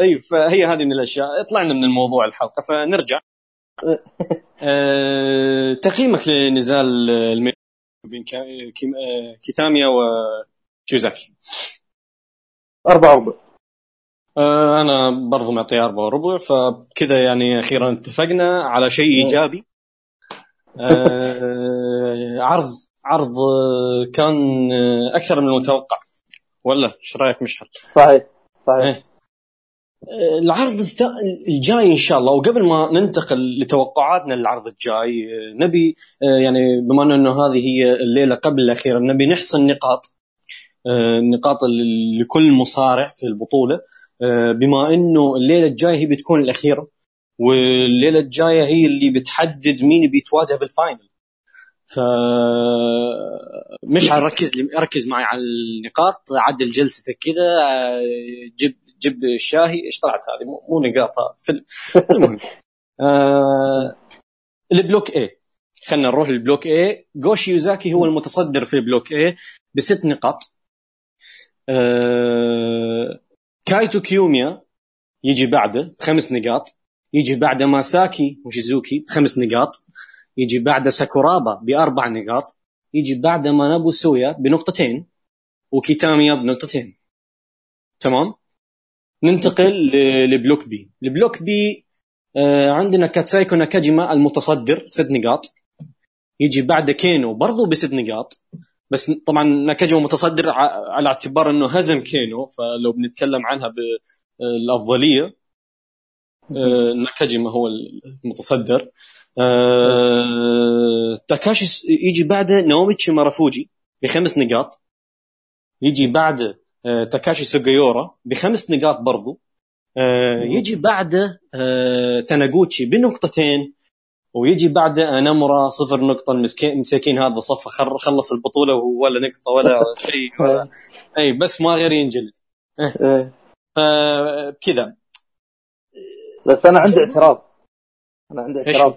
اي فهي هذه من الأشياء. طلعنا من الموضوع الحلقة فنرجع. أه تقييمك لنزال ال main بين كيتاميا وشيوزاكي أربعة وربع أه أنا برضو معطيه أربعة وربع فكذا يعني أخيرا اتفقنا على شيء إيجابي. أه عرض عرض كان أكثر من المتوقع. ولا؟ إيش رأيك مشعل؟ صحيح صحيح. إيه. العرض الجاي إن شاء الله وقبل ما ننتقل لتوقعاتنا للعرض الجاي نبي يعني بما أنه هذه هي الليلة قبل الأخيرة نبي نحصل نقاط النقاط لكل مصارع في البطولة بما أنه الليلة الجاية هي بتكون الأخيرة والليلة الجاية هي اللي بتحدد مين بيتواجه بال final. ف مش حركز لي ركز معي على النقاط عدل جلستك كذا جيب جيب الشاهي إيش طلعت هذه مو نقاط فيلم. المهم آه ال block A خلينا نروح لل block A جو شيوزاكي هو المتصدر في ال block A بست نقاط. آه كايتو كيوميا يجي بعده بخمس نقاط. يجي بعده ماساكي موشيزوكي بخمس نقاط. يجي بعده ساكورابا بأربع نقاط. يجي بعده مانابو سويا بنقطتين. وكيتاميا بنقطتين. تمام؟ ننتقل ل block B. ال block B آه عندنا كاتسايكو ناكاجيما المتصدر ست نقاط. يجي بعده كينو برضو بست نقاط. بس طبعا ناكاجيما متصدر على اعتبار إنه هزم كينو فلو بنتكلم عنها بالافضليه آه ناكاجيما هو المتصدر. آه تاكاشي يجي بعده نوميتشي مارافوجي بخمس نقاط. يجي بعده تاكاشي سوغيورا بخمس نقاط برضو. آه يجي بعده آه تاناغوتشي بنقطتين ويجي بعده انامورا صفر نقطة المسكين مساكين هذا صف خلص البطولة ولا نقطة ولا شيء ولا أي بس ما غير ينجلد. آه. كذا. بس أنا عندي اعتراض. أنا عندي اعتراض.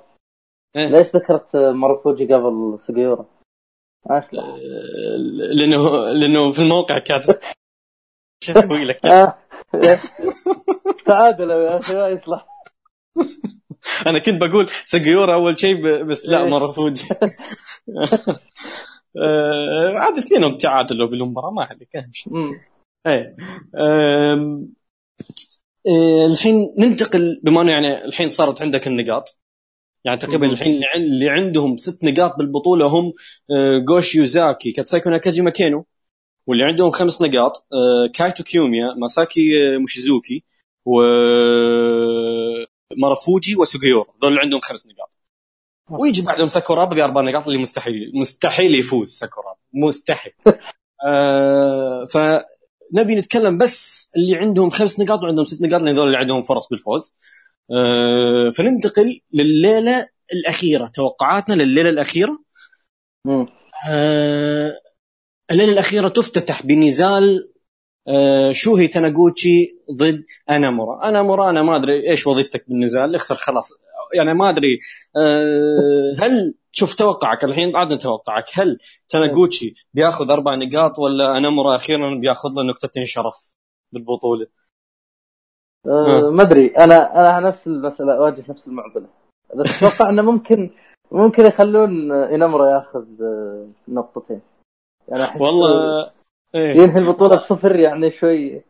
إيه؟ ليش ذكرت ماروفوجي قبل سجيورا؟ أسلع. لأنه لأنه في الموقع كاتب. شو أسوي لك؟ تعادلوا يا. أخي ما يصلح. أنا كنت بقول سجيورا أول شيء بس لا إيه. ماروفوجي عاد اثنينهم تعادلوا بالمباراة ما عليك إيه. الحين ننتقل بما إنه يعني الحين صارت عندك النقاط. يعني تقريبا الحين اللي عندهم ست نقاط بالبطولة هم جوش يوزاكي كاتسايكو ناكاجيما كينو واللي عندهم خمس نقاط كايتو كيوميا ماساكي موشيزوكي و مارافوجي وسوغيورا ذول اللي عندهم خمس نقاط. ويجي بعدهم ساكورابا بأربع نقاط اللي مستحيل. مستحيل يفوز ساكورابا. مستحيل. آه فنبي نتكلم بس اللي عندهم خمس نقاط وعندهم ست نقاط لأن ذول اللي عندهم فرص بالفوز. آه فننتقل لليلة الأخيرة. توقعاتنا لليلة الأخيرة. آه الليلة الأخيرة تفتتح بنزال آه شوهي تاناغوتشي ضد أنامورا. أنامورا أنا ما أدري إيش وظيفتك بالنزال اخسر خلاص. يعني ما أدري آه هل شوف توقعك الحين عاد نتوقعك هل تاناغوتشي بياخذ أربع نقاط ولا أنامورا أخيرا بياخذ له نقطتين شرف بالبطولة؟ أه ما أدري. أنا أنا نفس المساله اواجه نفس المعضلة. بس أتوقع إنه ممكن ممكن يخلون إنامورا ياخذ نقطتين. يعني والله إيه؟ ينهي البطوله بصفر يعني شوي.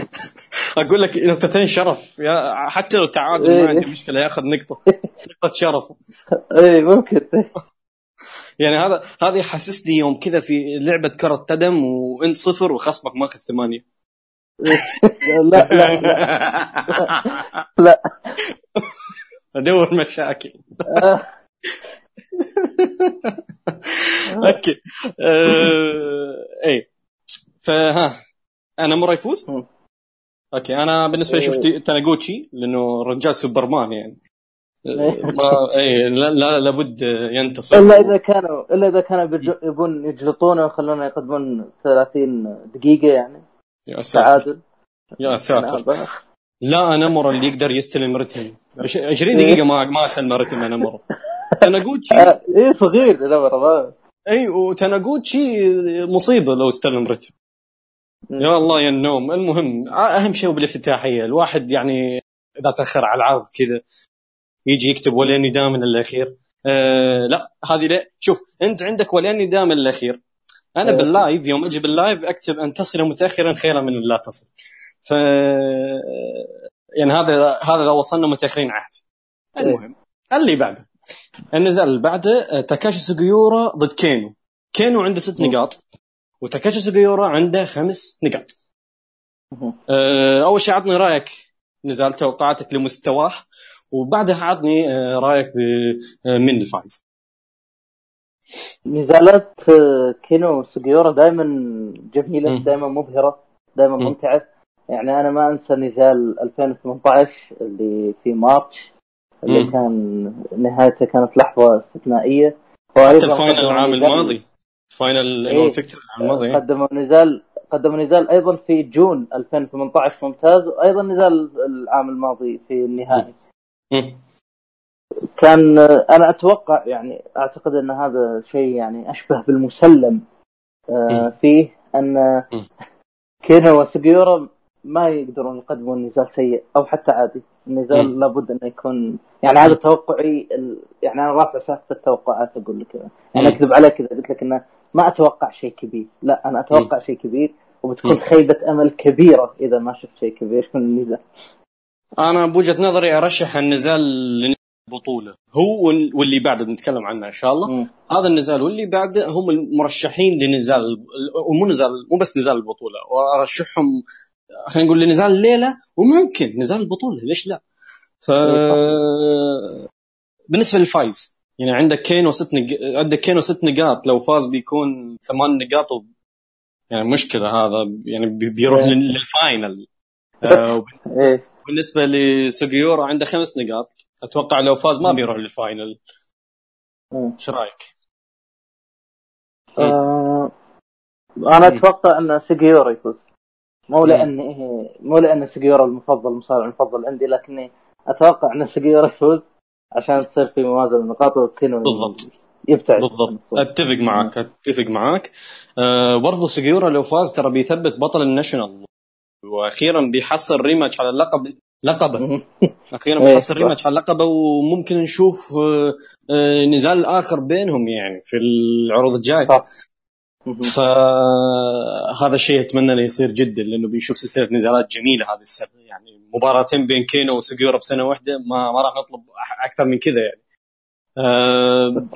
أقول لك نقطتين شرف يا حتى لو تعادل إيه؟ ما عندي مشكلة ياخذ نقطة. نقطه شرف. اي ممكن. يعني هذا هذا يحسسني يوم كذا في لعبة كرة قدم وإنت صفر وخصمك ماخذ ثمانية. لا لا لا. لا. أدور مشاكل. okay. آه، اي فها أنا مره يفوز؟ okay أنا بالنسبة لي شفت تاناغوتشي لأنه رجال سوبرمان يعني. ما اي لا, لا لابد ينتصر. إلا إذا كانوا إلا إذا كانوا يبون يجلطونه ويخلونه يقدمون 30 دقيقة يعني. يا ساتر. تعادل. يا ساتر. لا أنا مر اللي يقدر يستلم رتم. 20 دقيقة ما ما اسلم رتم أنا مر تاناغوتشي إيه صغير أنا أي وتاناغوتشي مصيبة لو استلم رتم يا الله يا النوم. المهم أهم شيء بالافتتاحية. الواحد يعني إذا تأخر على العرض كذا يجي يكتب ولا نداء من الأخير. آه لا هذه لا. شوف أنت عندك ولا نداء من الأخير. أنا بال live يوم أجي بال live أكتب أن تصل متاخرا خيرا من لا تصل. ف يعني هذا هذا لو وصلنا متأخرين عهد المهم اللي بعده. النزال اللي بعده تاكاشي سوغيورا ضد كينو. كينو عنده ست نقاط وتاكاشي سوغيورا عنده خمس نقاط. أه أول شيء عطني رأيك نزال توقعاتك لمستواه وبعدها عطني رأيك من الفايز. نزالات آه، كينو وسوجيورا دائما جميلة. دائما مبهرة دائما مم. ممتعة. يعني أنا ما أنسى نزال 2018 اللي في March اللي مم. كان نهايته كانت لحظة استثنائية حتى ال final قدموا العام الماضي فاينل إيه. فيكتور العام الماضي قدموا نزال قدموا نزال أيضا في June 2018 ممتاز وأيضا نزال العام الماضي في النهائي. كان أنا أتوقع يعني أعتقد أن هذا شيء يعني أشبه بالمسلم آه،. فيه أن مم. كينو وسجيورا ما يقدرون يقدمون نزال سيء أو حتى عادي النزال مم. لابد أنه يكون يعني هذا توقعي ال... يعني أنا رافع سقف التوقعات أقول لك يعني. أكذب عليك إذا قلت لك إنه ما أتوقع شيء كبير لا أنا أتوقع شيء كبير وبتكون. خيبة أمل كبيرة إذا ما شفت شيء كبير من النزال أنا بوجهة نظري أرشح النزال للبطوله هو وال- واللي بعده بنتكلم عنه إن شاء الله مم. هذا النزال واللي بعده هم المرشحين لنزال ومو نزال مو بس نزال البطولة وأرشحهم خلينا نقول لنزال الليلة وممكن نزال البطولة ليش لا؟ ف بالنسبة للفايز يعني عندك كينو ست نق... عندك كينو ست نقاط لو فاز بيكون ثمان نقاط و... يعني مشكلة هذا يعني بي- بيروح إيه. لل- لل final آه، إيه بالنسبة لسوجيورا عنده خمس نقاط أتوقع لو فاز ما بيروح لل final. إيش رأيك؟ آه أنا أتوقع إن سيجيورا يفوز مو مم. لأن مو لأن سيجيورا المفضل المصارع المفضل عندي لكني أتوقع إن سيجيورا يفوز عشان تصير في موازنه النقاط وكينو بالضبط. يبتعد بالضبط أتفق معك أتفق معك آه برضو سيجيورا لو فاز ترى بيثبت بطل الناشونال وأخيرا بيحصل ريماتش على اللقب لقبه أخيرا إيه، بيحصل. ريماتش على لقبه وممكن نشوف آه، آه، نزال آخر بينهم يعني في العروض الجاية. فهذا الشيء أتمنى انه يصير جدا لأنه بنشوف سلسلة نزالات جميلة هذه السنة. يعني مباراتين بين كينو وسيجيورا بسنة واحدة ما ما راح نطلب أكثر من كذا يعني. آه،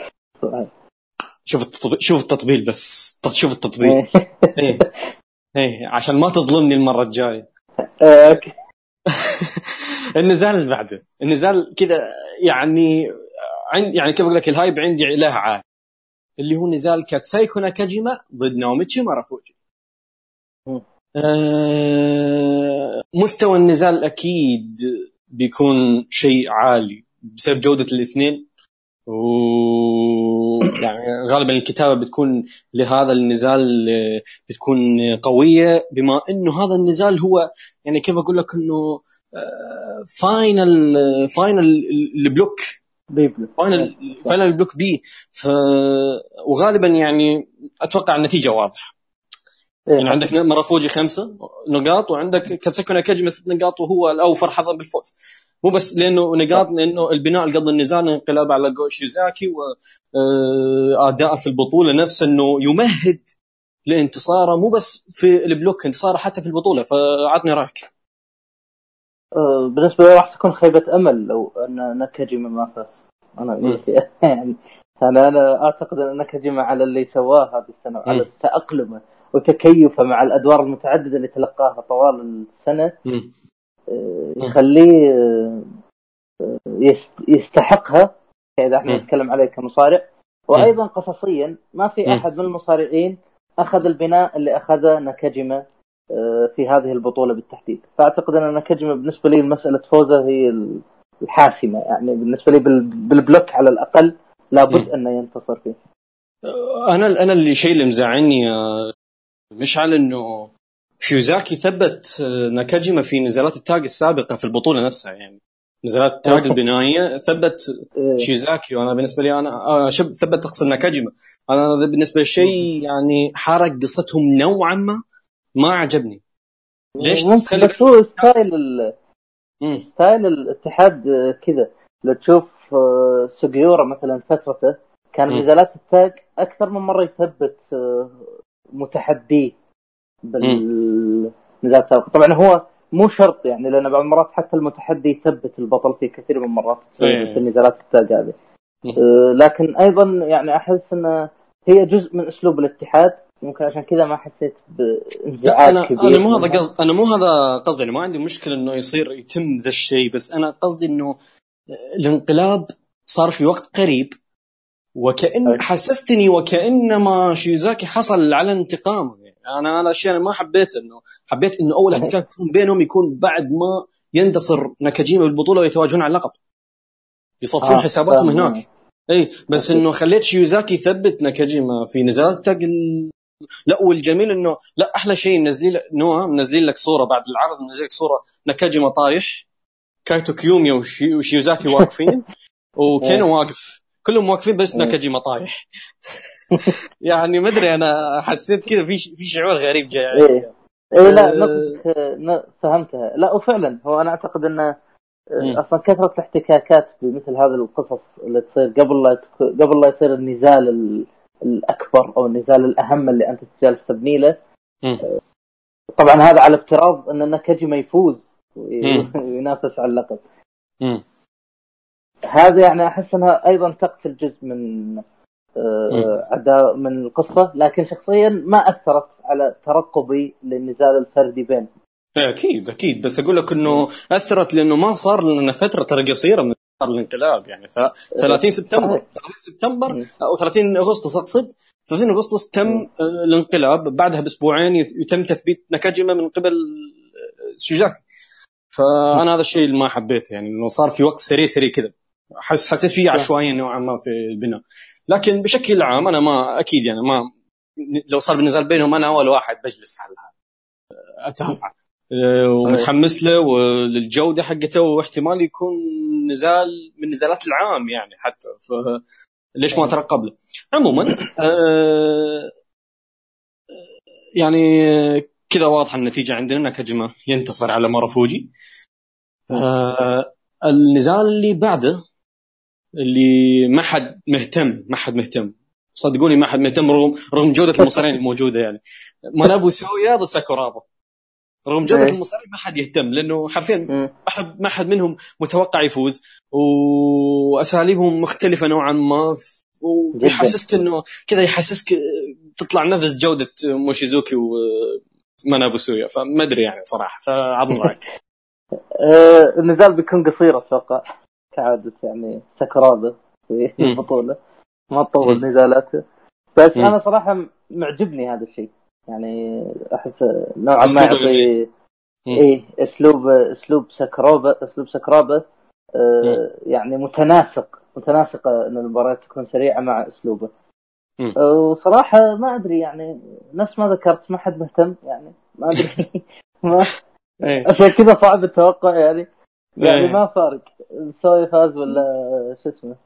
شوف التطبيل شوف التطبيل بس. شوف التطبيل. إيه. إيه. عشان ما تظلمني المرة الجاية. إيه، okay. النزال اللي بعده. النزال كذا يعني عند يعني كيف أقول لك ال hype عندي له عالي اللي هو نزال كاتسايكو ناكاجيما ضد ناوميتشي مارافوجي. آه مستوى النزال أكيد بيكون شيء عالي بسبب جودة الاثنين و يعني غالبا الكتابة بتكون لهذا النزال آه، بتكون قوية بما إنه هذا النزال هو يعني كيف أقول لك إنه آه، final final ال block B بلو final final ال block B ف وغالبا يعني أتوقع النتيجة واضحة. إيه. يعني عندك مارافوجي خمسة نقاط وعندك كاتسايكو ناكاجيما ست نقاط وهو الاوفر حظا بالفوز. مو بس لأنه نقاط لأنه البناء قبل النزال انقلاب على جو شيوزاكي واداءه في البطولة نفسه إنه يمهد لانتصاره مو بس في ال block انتصاره حتى في البطولة. فعطني رأيك. آه، بالنسبة لي راح تكون خيبة أمل لو أن ناكاجيما ما فاز أنا مم. يعني أنا أنا أعتقد أن ناكاجيما على اللي سواه هذه السنة على مم. تاقلمه وتكيفه مع الأدوار المتعددة اللي تلقاها طوال السنة. آه، مم. يخليه يست- يستحقها إذا إحنا. نتكلم عليه كمصارع وأيضا قصصيا ما في. أحد من المصارعين أخذ البناء اللي أخذه ناكاجيما في هذه البطولة بالتحديد. فأعتقد أن ناكاجيما بالنسبة لي مسألة فوزه هي الحاسمة. يعني بالنسبة لي بال- بالبلوك على الأقل لابد. انه ينتصر فيه. أنا أنا اللي شيء اللي مزعلني يا مشعل إنه شيوزاكي ثبت آه، ناكاجيما في نزالات التاج السابقة في البطولة نفسها. يعني نزالات التاج البنائية ثبت آه، شيوزاكي وأنا بالنسبة لي أنا آه، شب ثبت اقصد ناكاجيما. أنا بالنسبة لي شيء يعني حرق قصتهم نوعا ما. ما عجبني. ليش ممكن بس هو style ال-. ستايل الاتحاد آه، كذا. لو تشوف آه، سوجيورا مثلا فترته كان. نزالات التاج أكثر من مرة يثبت آه، متحديه بالنزالات السابقه طبعا هو مو شرط يعني لأن بعض المرات حتى المتحدي يثبت البطل في كثير من المرات إيه. في النزالات التاج هذه. لكن أيضا يعني أحس انه هي جزء من أسلوب الاتحاد. ممكن عشان كذا ما حسيت لا بانزعاج أنا كبير أنا مو هذا منها. قصد أنا مو هذا قصدي. أنا ما عندي مشكلة إنه يصير يتم ذا الشيء بس أنا قصدي إنه الانقلاب صار في وقت قريب وكأن حسستني وكأنما شيوزاكي حصل على انتقام. يعني أنا الأشياء ما حبيت انه حبيت إنه أول احتكاك بينهم يكون بعد ما ينتصر ناكاجيما بالبطولة ويتواجهون على اللقب. يصفون آه حساباتهم هناك. اي بس إنه خليت شيوزاكي يثبت ناكاجيما في نزالات تاج لا والجميل إنه لا أحلى شيء منزلين لك نوع منزلين لك صورة بعد العرض منزلين لك صورة ناكاجيما طايح كايتو كيوميا وشي وشيوزاكي واقفين وكينو واقف. كلهم واقفين بس ناكاجيما طايح يعني ما أدري أنا حسيت كذا في في شعور غريب جاي إيه. إيه لا نقطة فهمتها. لا وفعلا هو أنا أعتقد انه أصلا كثرة الاحتكاكات بمثل هذه القصص اللي تصير قبل لا قبل لا يصير النزال الأكبر أو النزال الأهم اللي أنت جالس تبني له طبعا هذا على افتراض أن ناكاجيما يفوز وينافس على اللقب. هذا يعني أحس أنها أيضا تقتل جزء من أداء من القصة لكن شخصيا ما أثرت على ترقبي للنزال الفردي بينهم. أكيد أكيد. بس أقول لك إنه أثرت لأنه ما صار لنا فترة ترى قصيرة من الانقلاب يعني 30 سبتمبر 30 سبتمبر أو 30 أغسطس أقصد 30 أغسطس تم الانقلاب. بعدها بأسبوعين يتم تثبيت نكاجيما من قبل شوجاكي فأنا هذا الشيء اللي ما حبيته يعني إنه صار في وقت سريع سريع كذا. حس حسيت فيه عشوائية نوعا ما في البناء. لكن بشكل عام أنا ما أكيد يعني ما لو صار بالنزال بينهم أنا أول واحد بجلس على آه، ومتحمس له وللجودة حقته واحتمال يكون نزال من نزالات العام يعني حتى ليش ما ترقب له. عموما آه يعني كذا واضحة النتيجة عندنا ناكاجيما ينتصر على مارافوجي. آه النزال اللي بعده اللي ما حد مهتم ما حد مهتم. صدقوني ما حد مهتم رغم رغم جودة المصارعين الموجودة يعني. مانابو سويا ضد ساكورابا. رغم جودة إيه. المصارعين ما حد يهتم لأنه حرفيا ما حد ما حد منهم متوقع يفوز وأساليبهم مختلفة نوعا ما ويحسسك إنه كذا يحسسك تطلع نفس جودة موشيزوكي ومانابو سويا فما أدري يعني صراحة فعظم معك. آه، النزال بيكون قصير أتوقع كعادة يعني سكرابه في البطولة. ما تطول نزالاته. بس أنا صراحة معجبني هذا الشيء. يعني أحس نوعا ما يعطي إيه اسلوب أسلوب سكرابه أسلوب سكرابه آه يعني متناسق. متناسق إن المباريات تكون سريعة مع أسلوبه. وصراحة ما أدري يعني نفس ما ذكرت ما حد مهتم يعني ما أدري. ما إيه. عشان كذا صعب التوقع يعني. يعني إيه. ما فارق. سوي فاز ولا شو اسمه؟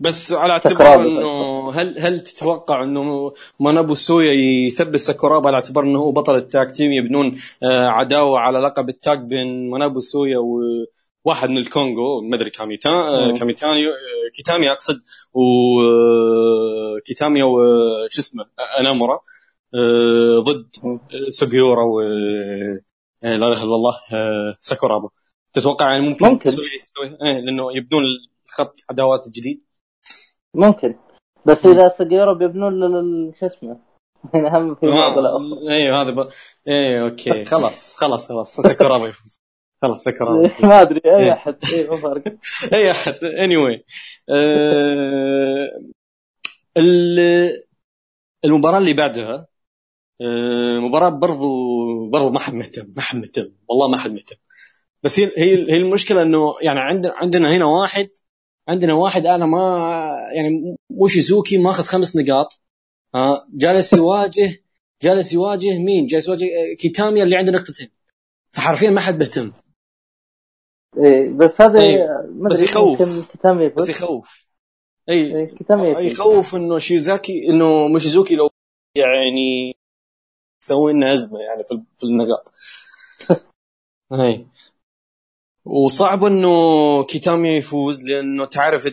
بس على اعتبار إنه هل هل تتوقع إنه مانابو سويا يثبت ساكورابا على اعتبار إنه هو بطل التاك تيم يبنون آه، عداوة على لقب التاك بين مانابو سويا وواحد من الكونغو؟ ما أدري كاميتا آه، كاميتاني آه، كيتامي أقصد وكيتامي وش اسمه أنامورا ضد سوغيورا و لا إله إلا الله ساكورابا. تتوقع يعني ممكن, ممكن. تسوي إيه لأنه يبدون خط عداوات جديد. ممكن. بس إذا سجيرو بيبنون شو اسمه؟ اهم في أيوه هذا ب... إيه أوكي. خلاص خلاص خلاص. سكرابا يفوز خلاص سكرابا ما أدري أي إيه. أحد. اي ما فارق أي أحد. anyway المباراة اللي بعدها آه، مباراة برضو برضو ما حد مهتم ما حد مهتم. والله ما حد مهتم. بس هي هي هي المشكلة إنه يعني عندنا عندنا هنا واحد عندنا واحد أنا ما يعني موشيزوكي ماخذ خمس نقاط. ها جالس يواجه جالس يواجه مين؟ جالس يواجه كيتاميا اللي عنده نقطتين. فحرفيا ما حد بيهتم. إيه بس هذا إيه بس يخوف. بس يخوف. اي إيه كيتاميا يخوف إنه شيزاكي إنه موشيزوكي لو يعني يسوي لنا ازمه يعني في النقاط. اي وصعب إنه كيتامي يفوز لأنه تعرف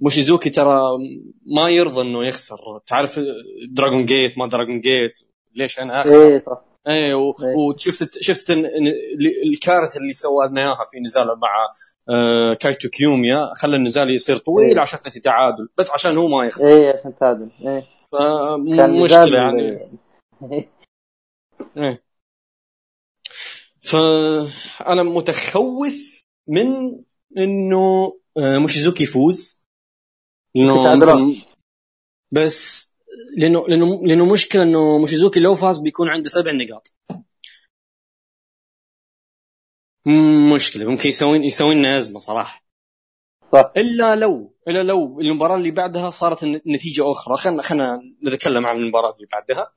موشيزوكي ترى ما يرضى إنه يخسر. تعرف دراجون جيت ما دراجون جيت ليش أنا أخسر؟ إيه صح. إيه و... إيه. وشفت شفت الكارثة اللي سوى لنا إياها في نزاله مع آه كايتو كيوميا خلى النزال يصير طويل إيه. عشان تعادل. بس عشان هو ما يخسر. إيه عشان تعادل. إيه. فمشكله يعني. إيه. فأنا متخوف من إنه آه، موشيزوكي يفوز. لأنه بس لأنه لأنه لأنه مشكلة إنه موشيزوكي لو فاز بيكون عنده سبع نقاط. مشكلة ممكن يسوي يسوي لنا ازمه صراحة. صح. إلا لو إلا لو المباراة اللي بعدها صارت نتيجة أخرى. خلينا خلينا نتكلم عن المباراة اللي بعدها.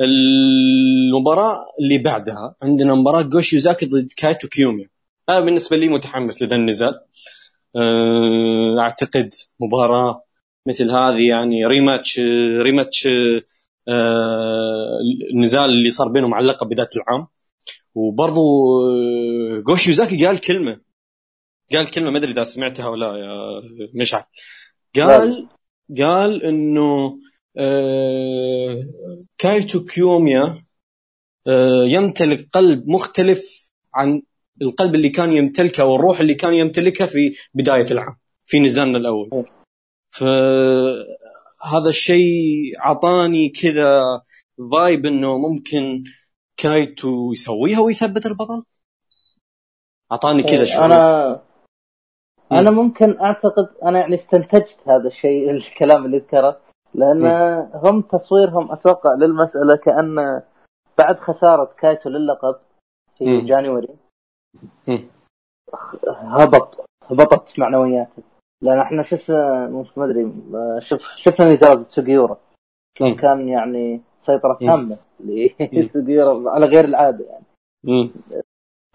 المباراة اللي بعدها عندنا مباراة جوشي يوزاكي ضد كايتو كيوميا أنا بالنسبة لي متحمس لذا النزال. أه، أعتقد مباراة مثل هذه يعني rematch rematch أه، النزال اللي صار بينهم على اللقب بداية العام. وبرضو أه، جوشي يوزاكي قال كلمة. قال كلمة ما أدري إذا سمعتها ولا يا مشعل. قال قال إنه كايتو كيوميا آه، يمتلك قلب مختلف عن القلب اللي كان يمتلكه والروح اللي كان يمتلكها في بداية العام في نزالنا الأول. فهذا الشيء عطاني كذا vibe إنه ممكن كايتو يسويها ويثبت البطل. أعطاني كذا شعور. أنا أنا ممكن أعتقد أنا يعني استنتجت هذا الشيء الكلام اللي ذكره. لأن هم تصويرهم أتوقع للمسألة كأن بعد خسارة كايتو للقب في مم. January مم. هبط هبطت معنوياته لأن إحنا شفنا ما أدري شف شفنا نزال سوجيورا. كان يعني سيطرة. تامة لسوجيورا على غير العادة يعني مم.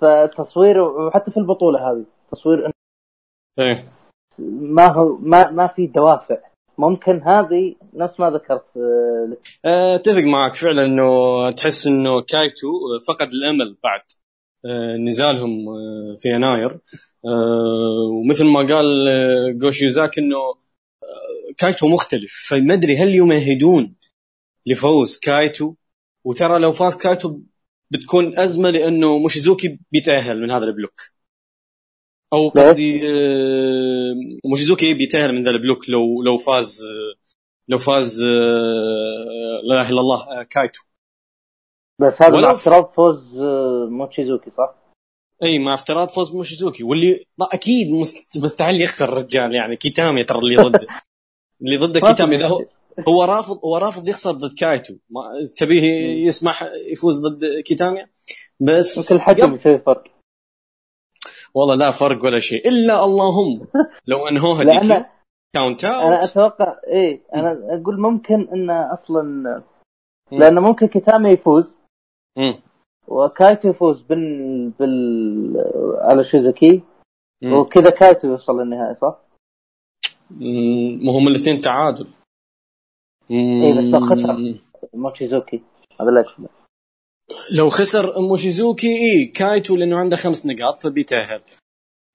فتصوير وحتى في البطولة هذه تصوير إيه ما هو ما ما في دوافع ممكن هذه نفس ما ذكرت آه، لك. آه، أتفق معك فعلا إنه تحس إنه كايتو فقد الأمل بعد آه، نزالهم في يناير. ومثل ما قال آه، جوشيوزاك إنه كايتو مختلف. فما أدري هل يمهدون لفوز كايتو؟ وترى لو فاز كايتو بتكون أزمة لأنه موشيزوكي بيتأهل من هذا البلوك. أو قصدي آه، موشيزوكي بيتاهل من ذا البلوك لو لو فاز آه، لو فاز آه، لا إله إلا الله كايتو. بس هذا مع افتراض فوز موتشيزوكي صح؟ أي مع افتراض فوز موشيزوكي واللي أكيد مست- مستحيل يخسر الرجال يعني كيتامي ترى اللي ضده. اللي ضده كيتامي إذا هو هو رافض هو رافض يخسر ضد كايتو. ما تبيه يسمح يفوز ضد كيتامي بس يمكن الحكم يسوي فرق. والله لا فرق ولا شيء. إلا اللهم. لو انهوها the count أنا أتوقع إيه أنا أقول ممكن انه أصلا لأن ممكن كيتامي يفوز. مم. وكايتو يفوز بال بال على شيزوكي مم. وكذا كايتو يوصل للنهائي صح؟ ما هم الاثنين تعادل. إيه، بس خسر. موتشيزوكي هذا أقصده. لو خسر موشيزوكي إي كايتو لأنه عنده خمس نقاط فبيتاهل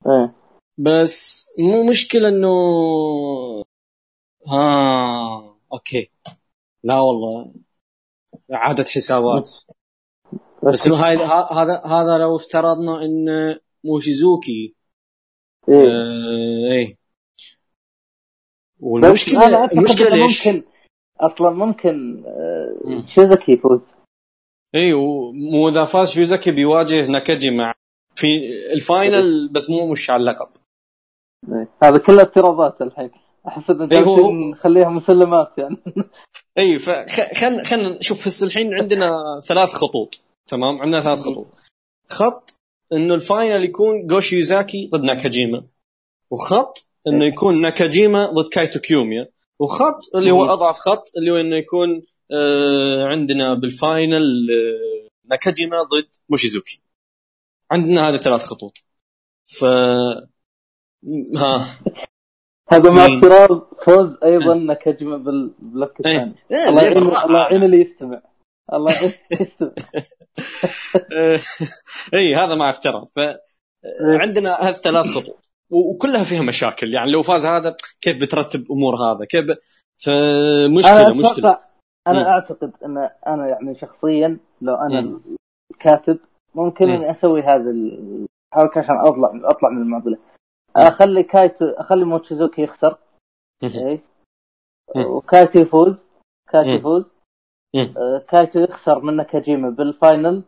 إيه. بس مو مشكلة إنه ها أوكي. لا والله. عادة حسابات. بس إنه هاي هذا هذا لو افترضنا إن موشيزوكي إيه. آه إيه. المشكلة إنه ليش؟ ممكن أصلا ممكن آه،. شيزوكي يفوز. اي مو اذا فاز شيوزاكي بيواجه ناكاجي مع في ال final بس مو مش على اللقب. إيه. هذا كله افتراضات الحين. أحس إن إيه، هو- نخليها مسلمات يعني. اي فخلنا خلينا نشوف. هسه الحين عندنا ثلاث خطوط. تمام؟ عندنا ثلاث خطوط. خط إنه ال final يكون جوشي يوزاكي ضد ناكاجيما. وخط إنه يكون ناكاجيما ضد كايتو كيوميا. وخط اللي هو. أضعف خط اللي هو إنه يكون عندنا بال final آه ناكاجيما ضد موشيزوكي. عندنا هذه ثلاث خطوط. ف ها. هذا مع؟ افتراض فوز أيضا نكجمه بالبلوك إيه. الثاني. إيه، الله يعين. الله يعين اللي يستمع. الله يستمع اي هذا ما افترض فعندنا هالثلاث خطوط. وكلها فيها مشاكل. يعني لو فاز هذا كيف بترتب أمور هذا؟ كيف. فمشكله مشكلة. أنا مم. أعتقد أن أنا يعني شخصيا لو أنا مم. الكاتب ممكن مم. إني أسوي هذا الحركه عشان اطلع أطلع من المعضلة أخلي كايتو أخلي موتشيزوكي يخسر مم. وكايتو يفوز كايتو مم. يفوز. آه، كايتو يخسر من ناكاجيما بال final.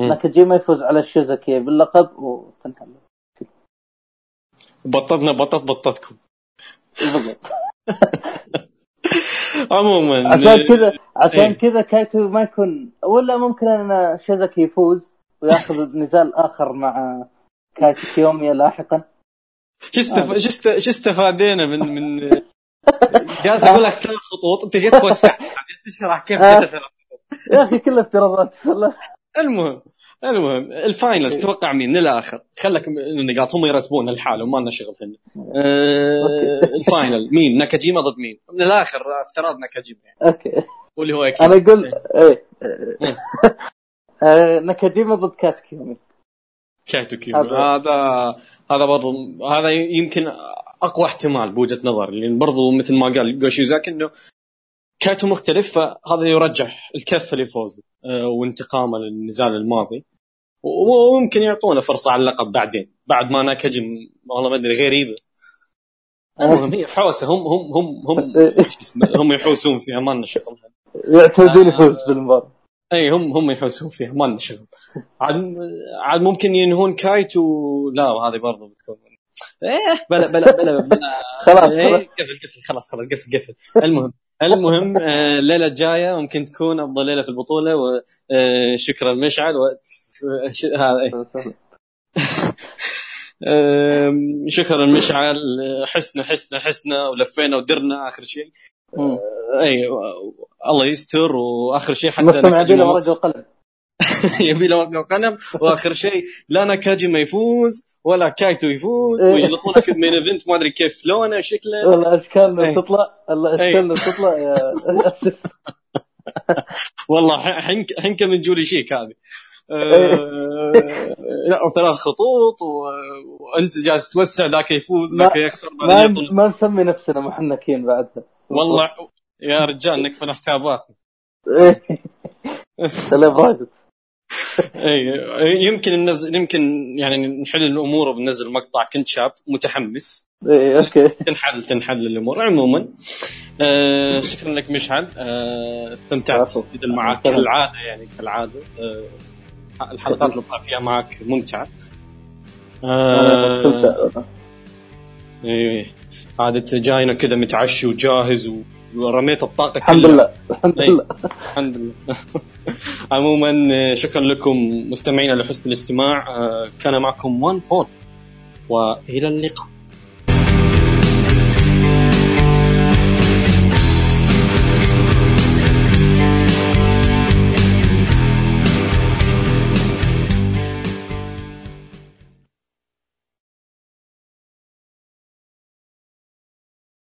ناكاجيما يفوز على شيزوكي باللقب وتنتهي بططنا بطط بطتكم بالضبط عموما. عشان كذا عشان إيه. كذا كايتو ما يكون ولا ممكن أن شيوزاكي يفوز وياخذ نزال آخر مع كايتو كيوميا لاحقا. شو استف... شو استفادينا من من جالس أقول لك ثلاث خطوط أنت جيت توسع. جيت تشرح كيف آه. يا أخي كلها افتراضات المهم. المهم ال final تتوقع مين؟ من الآخر خلك النقاط هم يرتبون لحالهم ما لنا شغل هنا. آه ال final مين؟ ناكاجيما ضد مين؟ من الآخر افتراض ناكاجيما يعني. أوكي. واللي هو أكيد. أنا أقول إيه, إيه. آه، ناكاجيما ضد كايتو كيوميا. كايتو كيوميا هذا هذا برضو هذا يمكن أقوى احتمال بوجهة نظري لأن برضو مثل ما قال جو شيوزاكي إنه كايتو مختلف فهذا يرجح الكفه لفوزه آه، وانتقامه للنزال الماضي. وممكن يعطونا فرصة على اللقب بعدين بعد ما ناكاجيما والله ما أدري غريبه المهم هي حوسة هم هم هم هم هم يحوسون فيها ما لنا شغل. يعتمدون يفوز بالمباراة. إي هم هم يحوسون فيها ما لنا شغل. عاد عاد ممكن ينهون كايت ولا هذه برضه بتكون إيه بلا بلا بلا, بلا. خلاص إيه قفل قفل خلاص خلاص قفل قفل. المهم المهم آه، الليلة الجايه ممكن تكون أفضل ليلة في البطولة وشكرا آه، مشعل و... هذا إيه. شكرا مشعل حسنا حسنا حسنا ولفينا ودرنا آخر شيء. اي الله يستر وآخر شيء حتى مستمع ورقة وقلم يبي له ورقة وقلم وآخر شيء لا ناكاجي ما يفوز ولا كايتو يفوز إيه. ويغلطونك المين ايفنت ما أدري كيف لونه شكله. والله اشكالنا إيه. تطلع اشكالنا إيه. تطلع يا والله حنكة من جولي شيك هذه. آه، لا وثلاث خطوط وأنت جالس توسع ذاك يفوز ذاك يخسر ما, ما نسمي نفسنا محنكين بعدها والله يا رجال نقفل حساباتنا سلام اي يمكن ننزل يمكن يعني نحل الأمور وبننزل مقطع كنت شاب متحمس. اي أوكي. تنحل تنحل الأمور. عموما آه شكرا لك مشعل. آه استمتعت جدا معك كالعادة يعني كالعادة. آه الحلقات اللي فيها معك ممتعة. آه اي عادة جاينا كذا متعشي وجاهز و... ورميت الطاقة الحمد لله. الحمد لله. الحمد لله. عموما شكرا لكم مستمعينا لحسن الاستماع. آه، كان معكم وان فون وإلى اللقاء.